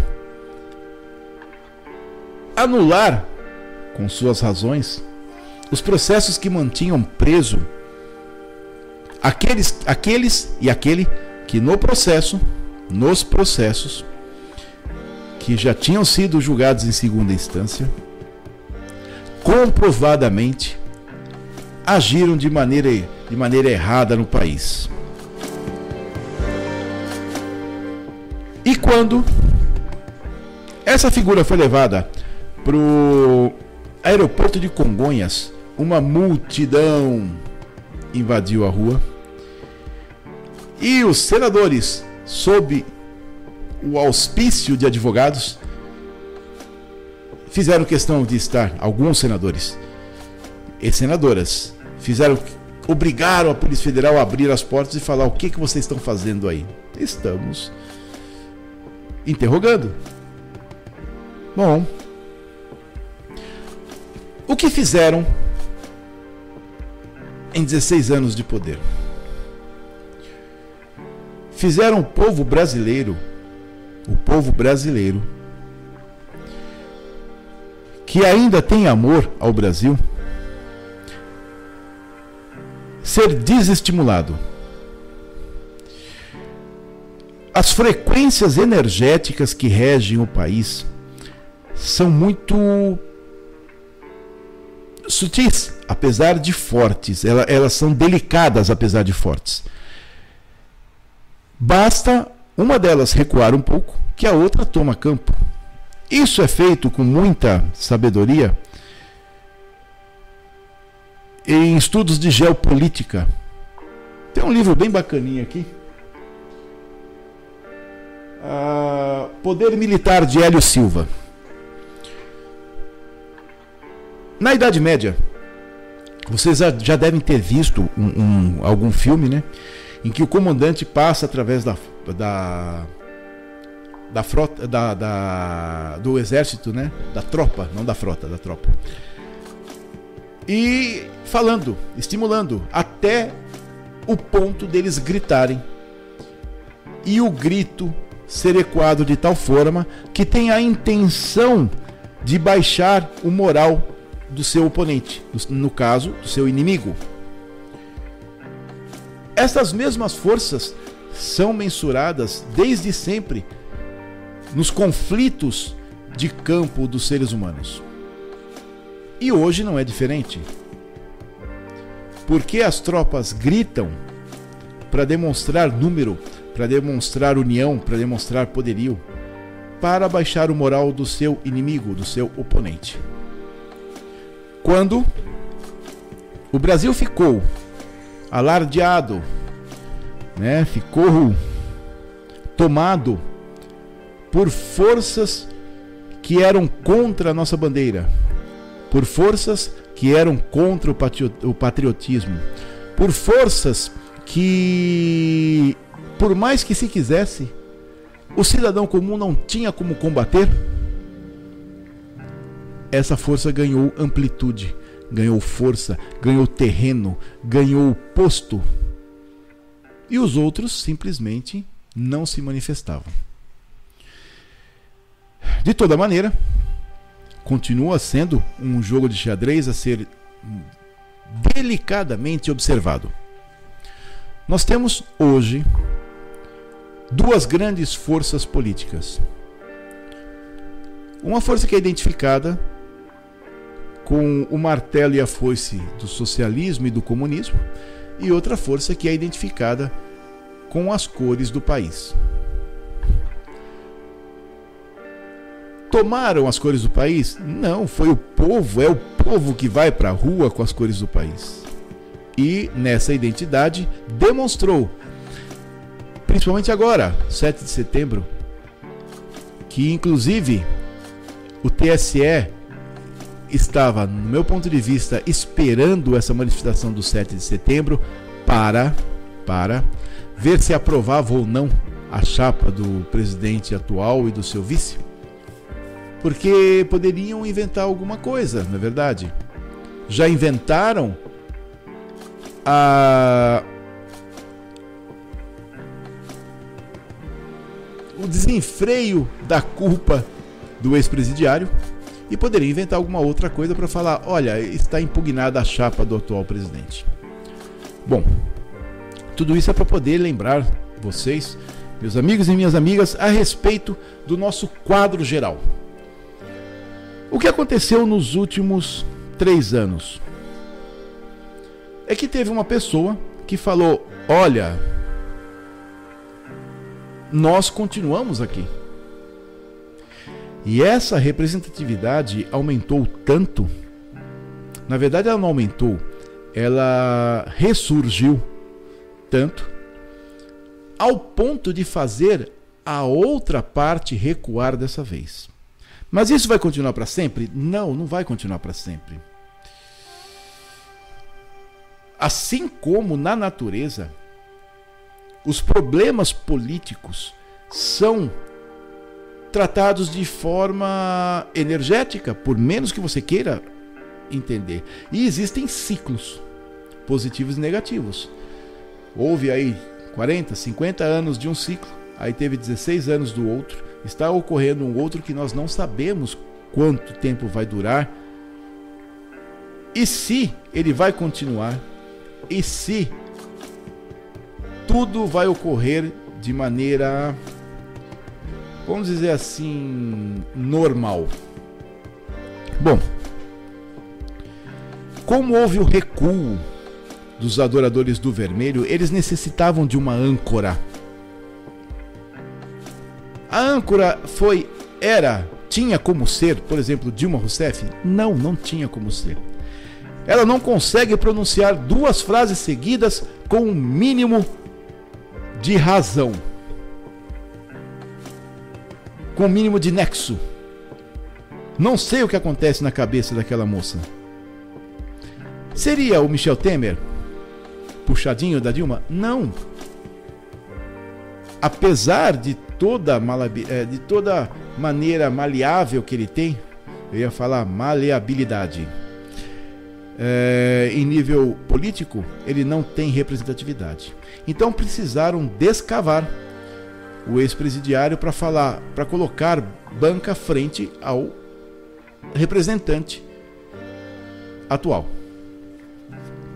anular, com suas razões, os processos que mantinham preso aqueles, aqueles e aquele que no processo nos processos que já tinham sido julgados em segunda instância, comprovadamente agiram de maneira, de maneira errada no país. E quando essa figura foi levada para o aeroporto de Congonhas, uma multidão invadiu a rua e os senadores, sob o auspício de advogados, fizeram questão de estar, alguns senadores e senadoras, fizeram, obrigaram a Polícia Federal a abrir as portas e falar o que, que vocês estão fazendo aí. Estamos interrogando. Bom, o que fizeram em 16 anos de poder? Fizeram o povo brasileiro, o povo brasileiro, que ainda tem amor ao Brasil, ser desestimulado. As frequências energéticas que regem o país são muito sutis, apesar de fortes. Elas, são delicadas, apesar de fortes. Basta uma delas recuar um pouco, que a outra toma campo. Isso é feito com muita sabedoria em estudos de geopolítica. Tem um livro bem bacaninho aqui. Ah, Poder Militar de Hélio Silva. Na Idade Média, vocês já devem ter visto um, um, algum filme, né? Em que o comandante passa através da, da, da frota, da, da, do exército, né? Da tropa, não da frota, da tropa. E falando, estimulando, até o ponto deles gritarem. E o grito ser ecoado de tal forma que tem a intenção de baixar o moral do seu oponente, no caso, do seu inimigo. Essas mesmas forças são mensuradas desde sempre nos conflitos de campo dos seres humanos. E hoje não é diferente. Porque as tropas gritam para demonstrar número, para demonstrar união, para demonstrar poderio, para baixar o moral do seu inimigo, do seu oponente quando o Brasil ficou alardeado, né, ficou tomado por forças que eram contra a nossa bandeira, por forças que eram contra o patriotismo, por forças que, por mais que se quisesse, o cidadão comum não tinha como combater essa força ganhou amplitude, ganhou força, ganhou terreno, ganhou posto. E os outros simplesmente não se manifestavam. De toda maneira, continua sendo um jogo de xadrez a ser delicadamente observado. Nós temos hoje duas grandes forças políticas. Uma força que é identificada com o martelo e a foice do socialismo e do comunismo, e outra força que é identificada com as cores do país. Tomaram as cores do país? Não, foi o povo, é o povo que vai para a rua com as cores do país. E nessa identidade demonstrou, principalmente agora, 7 de setembro, que inclusive o TSE estava, no meu ponto de vista, esperando essa manifestação do 7 de setembro para, para ver se aprovava ou não a chapa do presidente atual e do seu vice. Porque poderiam inventar alguma coisa, não é verdade? Já inventaram a o desenfreio da culpa do ex-presidiário e poderia inventar alguma outra coisa para falar: olha, está impugnada a chapa do atual presidente. Bom, tudo isso é para poder lembrar vocês, meus amigos e minhas amigas, a respeito do nosso quadro geral. O que aconteceu nos últimos três anos? É que teve uma pessoa que falou: Olha, nós continuamos aqui. E essa representatividade aumentou tanto. Na verdade, ela não aumentou, ela ressurgiu tanto ao ponto de fazer a outra parte recuar dessa vez. Mas isso vai continuar para sempre? Não, não vai continuar para sempre. Assim como na natureza, os problemas políticos são tratados de forma energética, por menos que você queira entender. E existem ciclos positivos e negativos. Houve aí 40, 50 anos de um ciclo, aí teve 16 anos do outro, está ocorrendo um outro que nós não sabemos quanto tempo vai durar e se ele vai continuar e se tudo vai ocorrer de maneira, vamos dizer assim, normal. Bom, como houve o recuo dos adoradores do vermelho, eles necessitavam de uma âncora. A âncora foi, era, tinha como ser, por exemplo, Dilma Rousseff? Não, não tinha como ser. Ela não consegue pronunciar duas frases seguidas com um mínimo de razão. Com um mínimo de nexo. Não sei o que acontece na cabeça daquela moça. Seria o Michel Temer puxadinho da Dilma? Não. Apesar de toda, eh, de toda maneira maleável que ele tem, eu ia falar maleabilidade é, em nível político, ele não tem representatividade. Então precisaram descavar o ex-presidiário para falar, para colocar banca frente ao representante atual.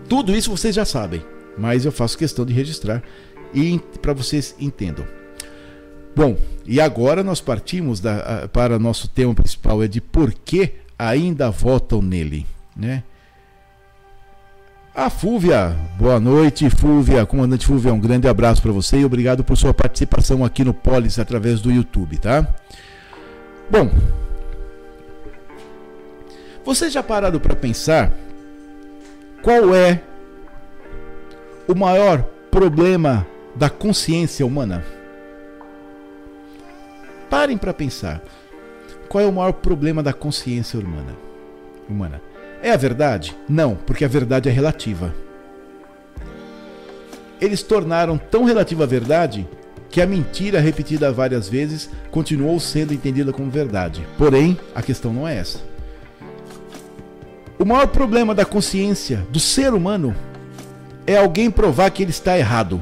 Tudo isso vocês já sabem, mas eu faço questão de registrar e para vocês entendam. Bom, e agora nós partimos da, para nosso tema principal é de por que ainda votam nele, né? A Fúvia, boa noite, Fúvia. Comandante Fúvia, um grande abraço para você e obrigado por sua participação aqui no Polis através do YouTube, tá? Bom, você já parado para pensar qual é o maior problema da consciência humana? Parem para pensar. Qual é o maior problema da consciência humana? Humana. É a verdade? Não, porque a verdade é relativa. Eles tornaram tão relativa a verdade que a mentira repetida várias vezes continuou sendo entendida como verdade. Porém, a questão não é essa. O maior problema da consciência do ser humano é alguém provar que ele está errado.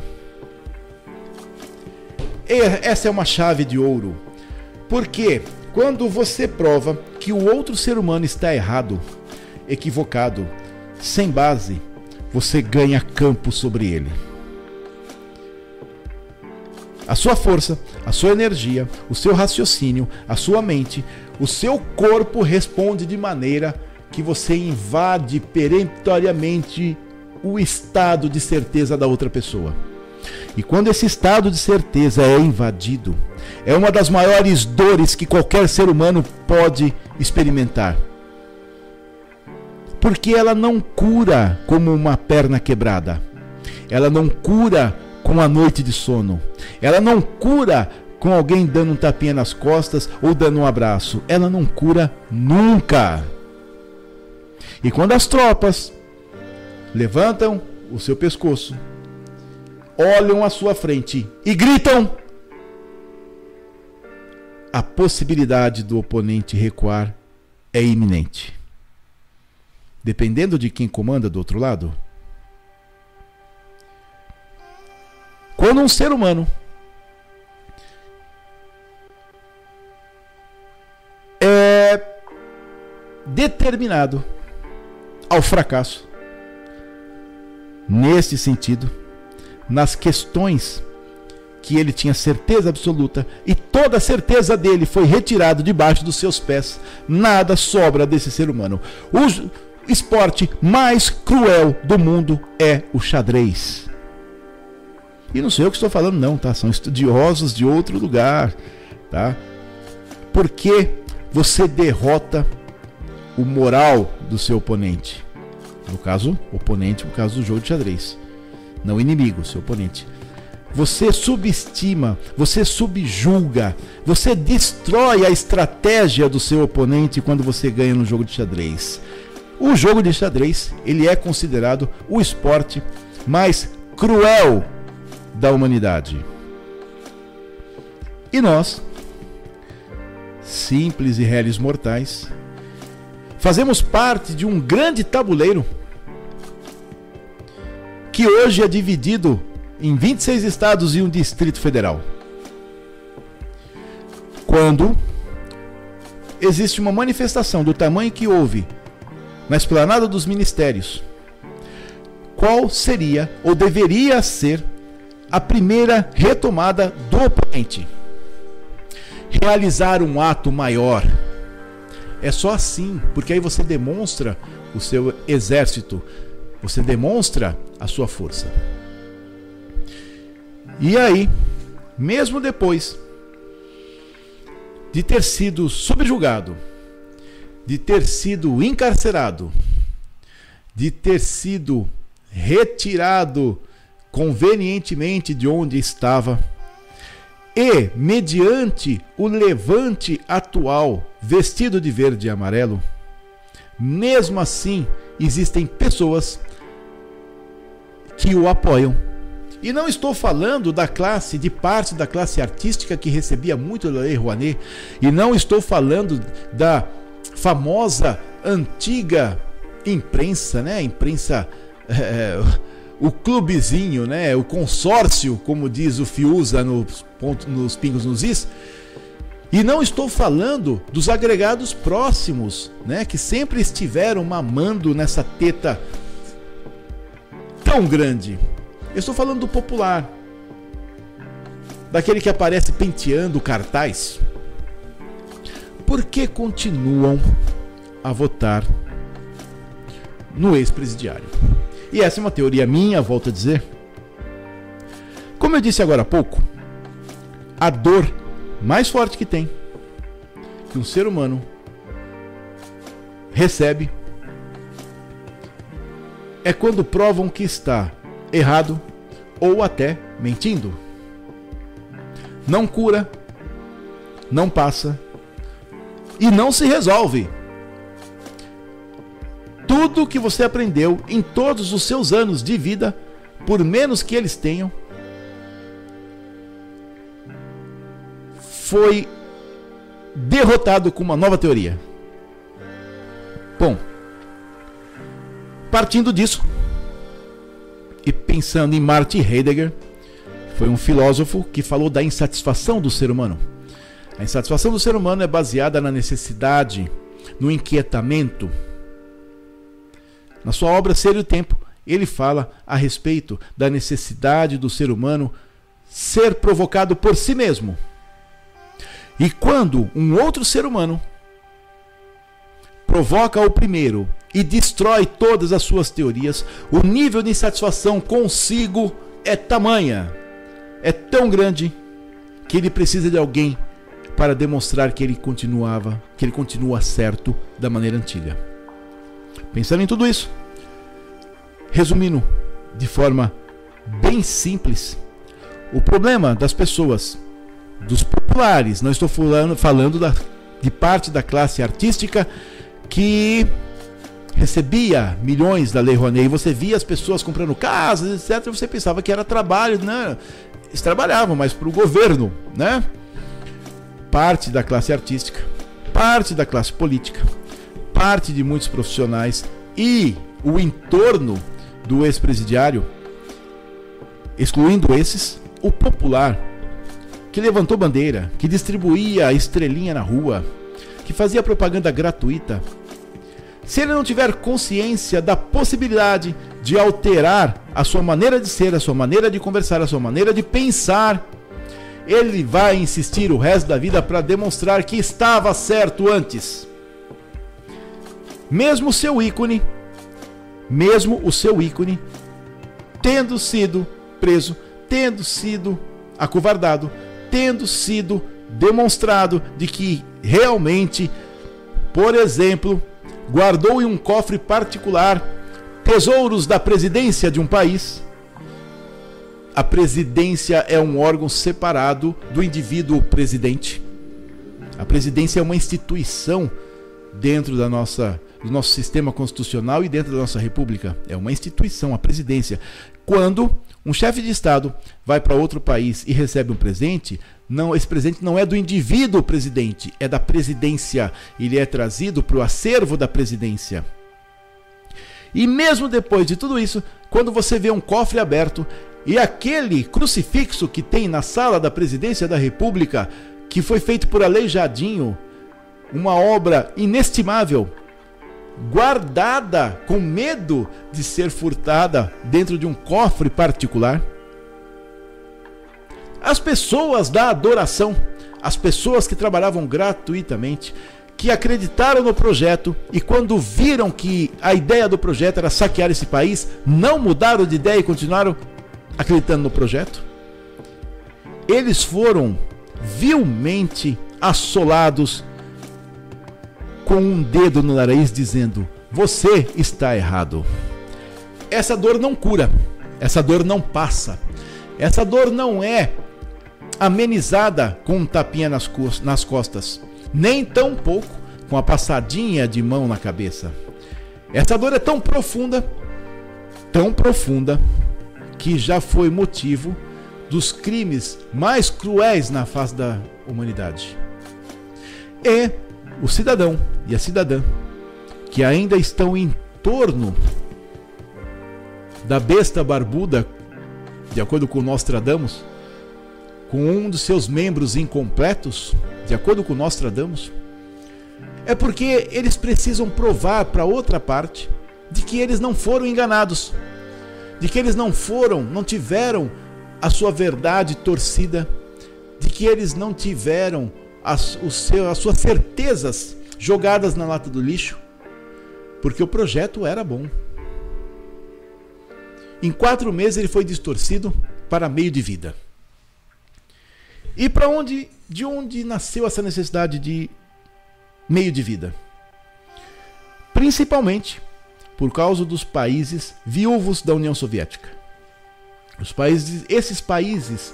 Essa é uma chave de ouro. Porque quando você prova que o outro ser humano está errado, equivocado, sem base, você ganha campo sobre ele. A sua força, a sua energia, o seu raciocínio, a sua mente, o seu corpo responde de maneira que você invade peremptoriamente o estado de certeza da outra pessoa. E quando esse estado de certeza é invadido, é uma das maiores dores que qualquer ser humano pode experimentar porque ela não cura como uma perna quebrada. Ela não cura com a noite de sono. Ela não cura com alguém dando um tapinha nas costas ou dando um abraço. Ela não cura nunca. E quando as tropas levantam o seu pescoço, olham à sua frente e gritam, a possibilidade do oponente recuar é iminente dependendo de quem comanda do outro lado? Quando um ser humano é determinado ao fracasso, nesse sentido, nas questões que ele tinha certeza absoluta e toda a certeza dele foi retirado debaixo dos seus pés. Nada sobra desse ser humano. Esporte mais cruel do mundo é o xadrez. E não sou eu que estou falando, não, tá? São estudiosos de outro lugar, tá? Porque você derrota o moral do seu oponente. No caso, oponente, no caso do jogo de xadrez. Não inimigo, seu oponente. Você subestima, você subjulga, você destrói a estratégia do seu oponente quando você ganha no jogo de xadrez. O jogo de xadrez, ele é considerado o esporte mais cruel da humanidade. E nós, simples e réis mortais, fazemos parte de um grande tabuleiro que hoje é dividido em 26 estados e um distrito federal. Quando existe uma manifestação do tamanho que houve na esplanada dos ministérios, qual seria ou deveria ser a primeira retomada do oponente? Realizar um ato maior. É só assim, porque aí você demonstra o seu exército, você demonstra a sua força. E aí, mesmo depois de ter sido subjugado, de ter sido encarcerado, de ter sido retirado convenientemente de onde estava, e mediante o levante atual vestido de verde e amarelo, mesmo assim existem pessoas que o apoiam e não estou falando da classe, de parte da classe artística que recebia muito Lei Rouanet. E não estou falando da famosa, antiga imprensa, né? Imprensa. É, o clubezinho, né? O consórcio, como diz o Fiuza nos, nos Pingos nos Is. E não estou falando dos agregados próximos, né? Que sempre estiveram mamando nessa teta tão grande. Eu estou falando do popular. Daquele que aparece penteando cartaz. Por que continuam a votar no ex-presidiário? E essa é uma teoria minha, volto a dizer. Como eu disse agora há pouco, a dor mais forte que tem que um ser humano recebe é quando provam que está errado ou até mentindo. Não cura, não passa e não se resolve. Tudo que você aprendeu em todos os seus anos de vida, por menos que eles tenham, foi derrotado com uma nova teoria. Bom, partindo disso, e pensando em Martin Heidegger, foi um filósofo que falou da insatisfação do ser humano. A insatisfação do ser humano é baseada na necessidade, no inquietamento. Na sua obra Ser e o Tempo, ele fala a respeito da necessidade do ser humano ser provocado por si mesmo. E quando um outro ser humano provoca o primeiro e destrói todas as suas teorias, o nível de insatisfação consigo é tamanha, é tão grande que ele precisa de alguém para demonstrar que ele continuava, que ele continua certo da maneira antiga. Pensando em tudo isso, resumindo de forma bem simples, o problema das pessoas, dos populares, não estou falando, falando da, de parte da classe artística que recebia milhões da Lei Rouanet e você via as pessoas comprando casas, etc. Você pensava que era trabalho, né? Eles trabalhavam, mas para o governo, né? Parte da classe artística, parte da classe política, parte de muitos profissionais e o entorno do ex-presidiário, excluindo esses, o popular, que levantou bandeira, que distribuía estrelinha na rua, que fazia propaganda gratuita, se ele não tiver consciência da possibilidade de alterar a sua maneira de ser, a sua maneira de conversar, a sua maneira de pensar, ele vai insistir o resto da vida para demonstrar que estava certo antes. Mesmo seu ícone mesmo o seu ícone tendo sido preso, tendo sido acovardado, tendo sido demonstrado de que realmente, por exemplo, guardou em um cofre particular tesouros da presidência de um país. A presidência é um órgão separado do indivíduo presidente. A presidência é uma instituição dentro da nossa, do nosso sistema constitucional e dentro da nossa república. É uma instituição, a presidência. Quando um chefe de Estado vai para outro país e recebe um presente, não, esse presente não é do indivíduo presidente, é da presidência. Ele é trazido para o acervo da presidência. E mesmo depois de tudo isso, quando você vê um cofre aberto e aquele crucifixo que tem na sala da presidência da República, que foi feito por Aleijadinho, uma obra inestimável, guardada com medo de ser furtada dentro de um cofre particular. As pessoas da adoração, as pessoas que trabalhavam gratuitamente, que acreditaram no projeto e quando viram que a ideia do projeto era saquear esse país, não mudaram de ideia e continuaram acreditando no projeto. Eles foram vilmente assolados com um dedo no nariz dizendo: Você está errado. Essa dor não cura, essa dor não passa, essa dor não é amenizada com um tapinha nas, nas costas, nem tão pouco com a passadinha de mão na cabeça. Essa dor é tão profunda, tão profunda, que já foi motivo dos crimes mais cruéis na face da humanidade. E o cidadão e a cidadã que ainda estão em torno da besta barbuda, de acordo com Nostradamus, com um dos seus membros incompletos, de acordo com Nostradamus, é porque eles precisam provar para outra parte de que eles não foram enganados, de que eles não foram, não tiveram a sua verdade torcida, de que eles não tiveram as, seu, as suas certezas jogadas na lata do lixo, porque o projeto era bom. Em quatro meses ele foi distorcido para meio de vida. E para onde, de onde nasceu essa necessidade de meio de vida? Principalmente por causa dos países viúvos da União Soviética. Os países, esses países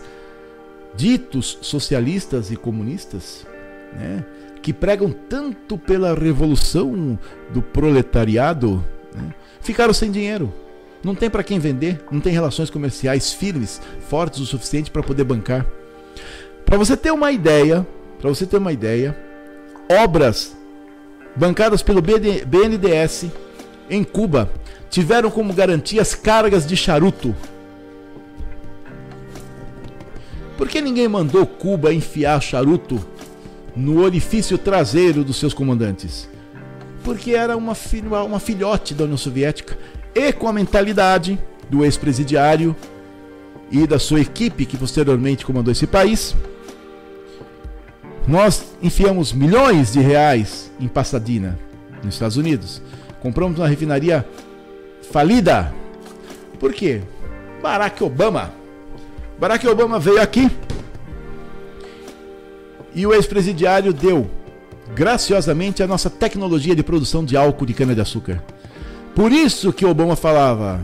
ditos socialistas e comunistas, né, que pregam tanto pela revolução do proletariado, né, ficaram sem dinheiro. Não tem para quem vender, não tem relações comerciais firmes, fortes o suficiente para poder bancar. Para você ter uma ideia, para você ter uma ideia, obras bancadas pelo BNDES em Cuba tiveram como garantia as cargas de charuto Por que ninguém mandou Cuba enfiar charuto no orifício traseiro dos seus comandantes? Porque era uma, uma filhote da União Soviética e com a mentalidade do ex-presidiário e da sua equipe que posteriormente comandou esse país. Nós enfiamos milhões de reais em Pasadena, nos Estados Unidos. Compramos uma refinaria falida. Por quê? Barack Obama Barack Obama veio aqui e o ex-presidiário deu graciosamente a nossa tecnologia de produção de álcool de cana-de-açúcar. Por isso que Obama falava: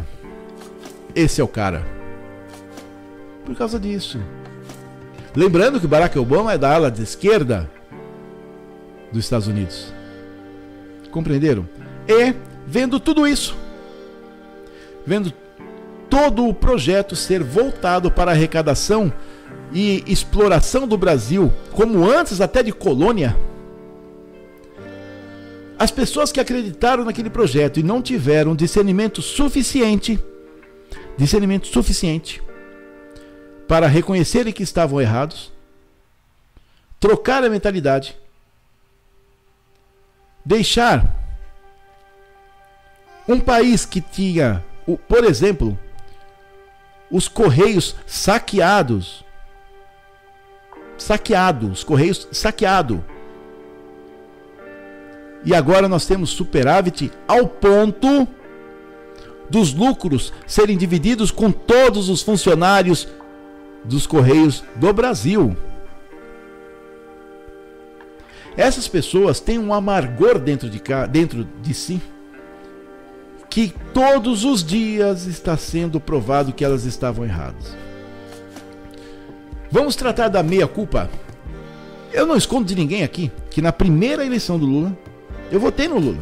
esse é o cara. Por causa disso. Lembrando que Barack Obama é da ala de esquerda dos Estados Unidos. Compreenderam? E vendo tudo isso, vendo todo o projeto ser voltado para arrecadação e exploração do Brasil, como antes até de colônia. As pessoas que acreditaram naquele projeto e não tiveram discernimento suficiente, discernimento suficiente para reconhecerem que estavam errados, trocar a mentalidade, deixar um país que tinha, por exemplo, os correios saqueados. Saqueado, os correios saqueado. E agora nós temos superávit ao ponto dos lucros serem divididos com todos os funcionários dos Correios do Brasil. Essas pessoas têm um amargor dentro de, dentro de si que todos os dias está sendo provado que elas estavam erradas. Vamos tratar da meia-culpa. Eu não escondo de ninguém aqui que na primeira eleição do Lula, eu votei no Lula.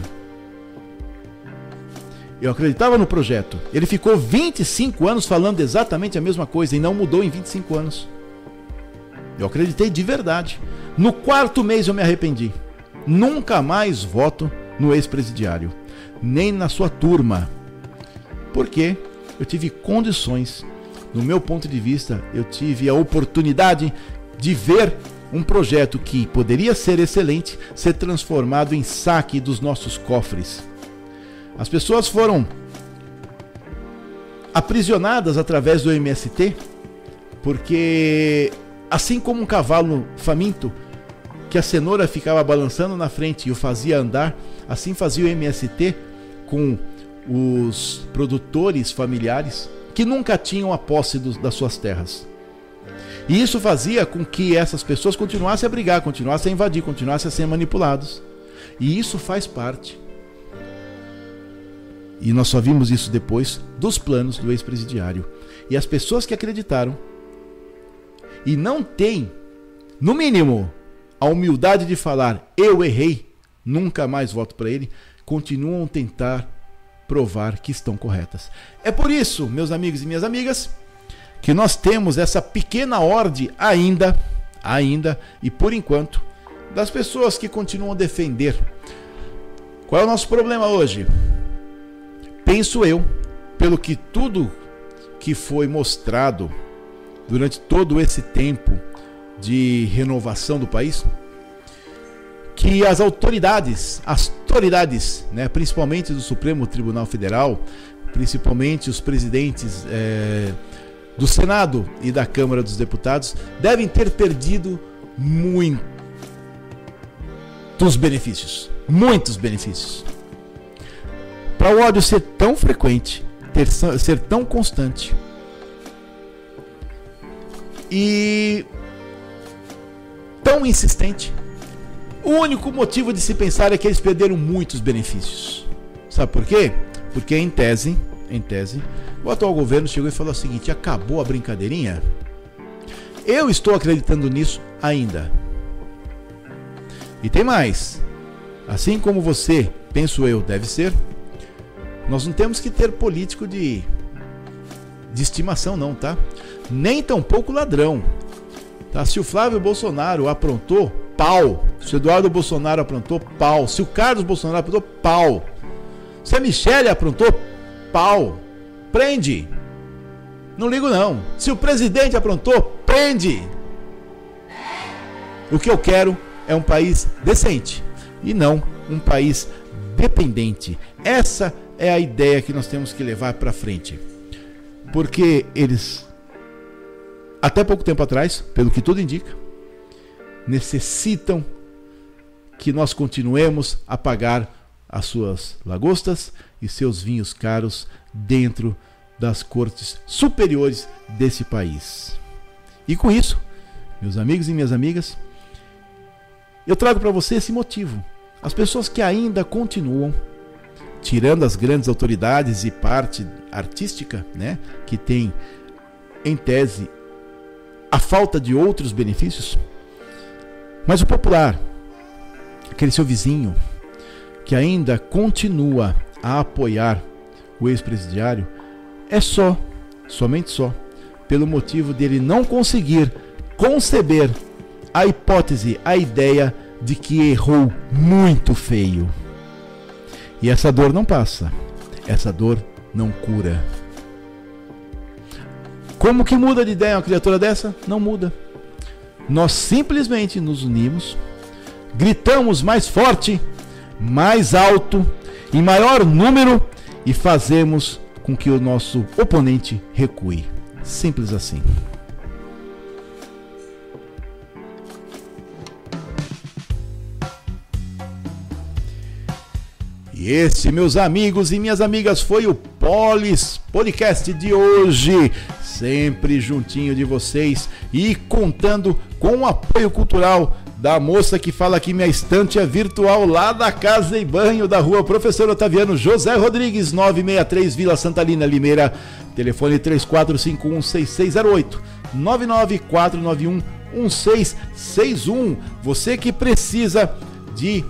Eu acreditava no projeto. Ele ficou 25 anos falando exatamente a mesma coisa e não mudou em 25 anos. Eu acreditei de verdade. No quarto mês eu me arrependi. Nunca mais voto no ex-presidiário, nem na sua turma. Porque eu tive condições, no meu ponto de vista, eu tive a oportunidade de ver um projeto que poderia ser excelente ser transformado em saque dos nossos cofres as pessoas foram aprisionadas através do MST, porque assim como um cavalo faminto, que a cenoura ficava balançando na frente e o fazia andar, assim fazia o MST com os produtores familiares que nunca tinham a posse do, das suas terras. E isso fazia com que essas pessoas continuassem a brigar, continuassem a invadir, continuassem a ser manipulados. E isso faz parte e nós só vimos isso depois dos planos do ex-presidiário. E as pessoas que acreditaram e não têm, no mínimo, a humildade de falar eu errei, nunca mais voto para ele, continuam a tentar provar que estão corretas. É por isso, meus amigos e minhas amigas, que nós temos essa pequena ordem ainda, ainda e por enquanto, das pessoas que continuam a defender. Qual é o nosso problema hoje? Penso eu, pelo que tudo que foi mostrado durante todo esse tempo de renovação do país, que as autoridades, as autoridades, né, principalmente do Supremo Tribunal Federal, principalmente os presidentes é, do Senado e da Câmara dos Deputados, devem ter perdido muitos benefícios, muitos benefícios. Para o ódio ser tão frequente, ter, ser tão constante e tão insistente, o único motivo de se pensar é que eles perderam muitos benefícios. Sabe por quê? Porque em tese, em tese, o atual governo chegou e falou o seguinte: acabou a brincadeirinha. Eu estou acreditando nisso ainda. E tem mais. Assim como você, penso eu, deve ser, nós não temos que ter político de, de estimação, não, tá? Nem tampouco ladrão. Tá? Se o Flávio Bolsonaro aprontou, pau. Se o Eduardo Bolsonaro aprontou, pau. Se o Carlos Bolsonaro aprontou, pau. Se a Michelle aprontou, pau. Prende. Não ligo não. Se o presidente aprontou, prende. O que eu quero é um país decente e não um país dependente. Essa é a ideia que nós temos que levar para frente. Porque eles, até pouco tempo atrás, pelo que tudo indica, necessitam que nós continuemos a pagar as suas lagostas e seus vinhos caros dentro das cortes superiores desse país. E com isso, meus amigos e minhas amigas, eu trago para você esse motivo. As pessoas que ainda continuam tirando as grandes autoridades e parte artística, né, que tem em tese a falta de outros benefícios, mas o popular, aquele seu vizinho que ainda continua a apoiar o ex-presidiário, é só, somente só, pelo motivo dele não conseguir conceber a hipótese, a ideia de que errou muito feio. E essa dor não passa. Essa dor não cura. Como que muda de ideia uma criatura dessa? Não muda. Nós simplesmente nos unimos, gritamos mais forte, mais alto, em maior número e fazemos com que o nosso oponente recue. Simples assim. E este, meus amigos e minhas amigas, foi o Polis Podcast de hoje. Sempre juntinho de vocês e contando com o apoio cultural da moça que fala que minha estante é virtual lá da Casa e Banho da Rua Professor Otaviano José Rodrigues, 963 Vila Santalina, Limeira. Telefone 34516608 99491 1661. Você que precisa de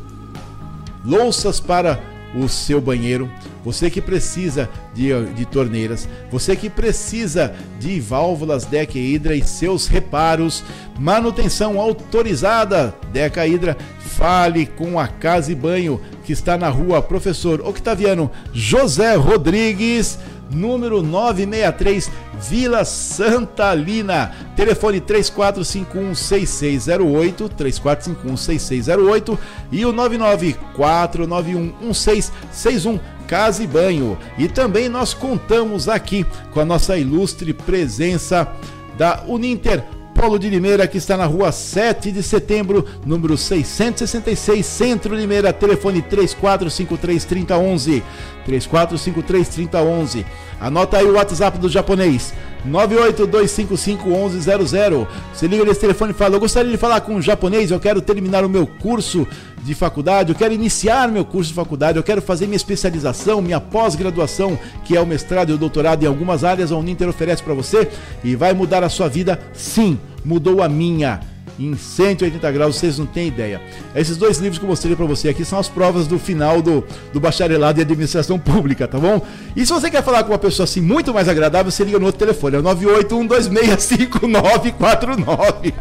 louças para o seu banheiro, você que precisa de, de torneiras, você que precisa de válvulas Deca Hidra e seus reparos, manutenção autorizada Deca Hidra, fale com a Casa e Banho que está na rua Professor Octaviano José Rodrigues número 963, Vila Santalina. Telefone 3451-6608, 3451-6608 e o 994911661. Casa e Banho. E também nós contamos aqui com a nossa ilustre presença da Uninter Polo de Limeira, que está na rua 7 de setembro, número 666, Centro Limeira, telefone 3453-3011. 3453-3011. Anota aí o WhatsApp do japonês. 982551100. Você liga nesse telefone e fala: Eu gostaria de falar com um japonês, eu quero terminar o meu curso de faculdade, eu quero iniciar meu curso de faculdade, eu quero fazer minha especialização, minha pós-graduação, que é o mestrado e o doutorado em algumas áreas, a Uninter oferece para você e vai mudar a sua vida, sim, mudou a minha em 180 graus, vocês não têm ideia. Esses dois livros que eu mostrei para você aqui são as provas do final do, do bacharelado em administração pública, tá bom? E se você quer falar com uma pessoa assim muito mais agradável, você liga no outro telefone, é o 981265949.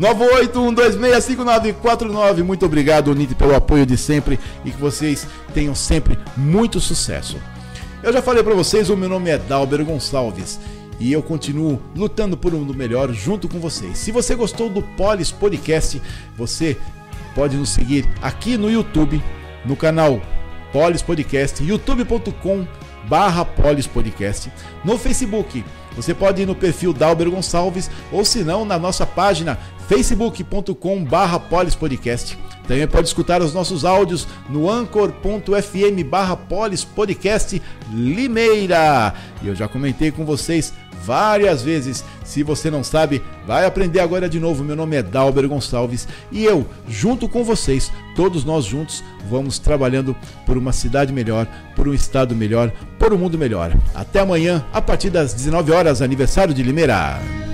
981265949. Muito obrigado, Unite, pelo apoio de sempre e que vocês tenham sempre muito sucesso. Eu já falei para vocês, o meu nome é Dalber Gonçalves e eu continuo lutando por um mundo melhor junto com vocês. Se você gostou do Polis Podcast, você pode nos seguir aqui no YouTube, no canal Polis Podcast, youtube.com barra Polis Podcast, no Facebook. Você pode ir no perfil Dalber Gonçalves ou se não na nossa página facebook.com barra Polis Podcast. Também pode escutar os nossos áudios no anchor.fm barra Polis Podcast Limeira. E eu já comentei com vocês várias vezes. Se você não sabe, vai aprender agora de novo. Meu nome é Dalber Gonçalves e eu, junto com vocês, todos nós juntos, vamos trabalhando por uma cidade melhor, por um estado melhor, por um mundo melhor. Até amanhã, a partir das 19 horas, aniversário de Limeira.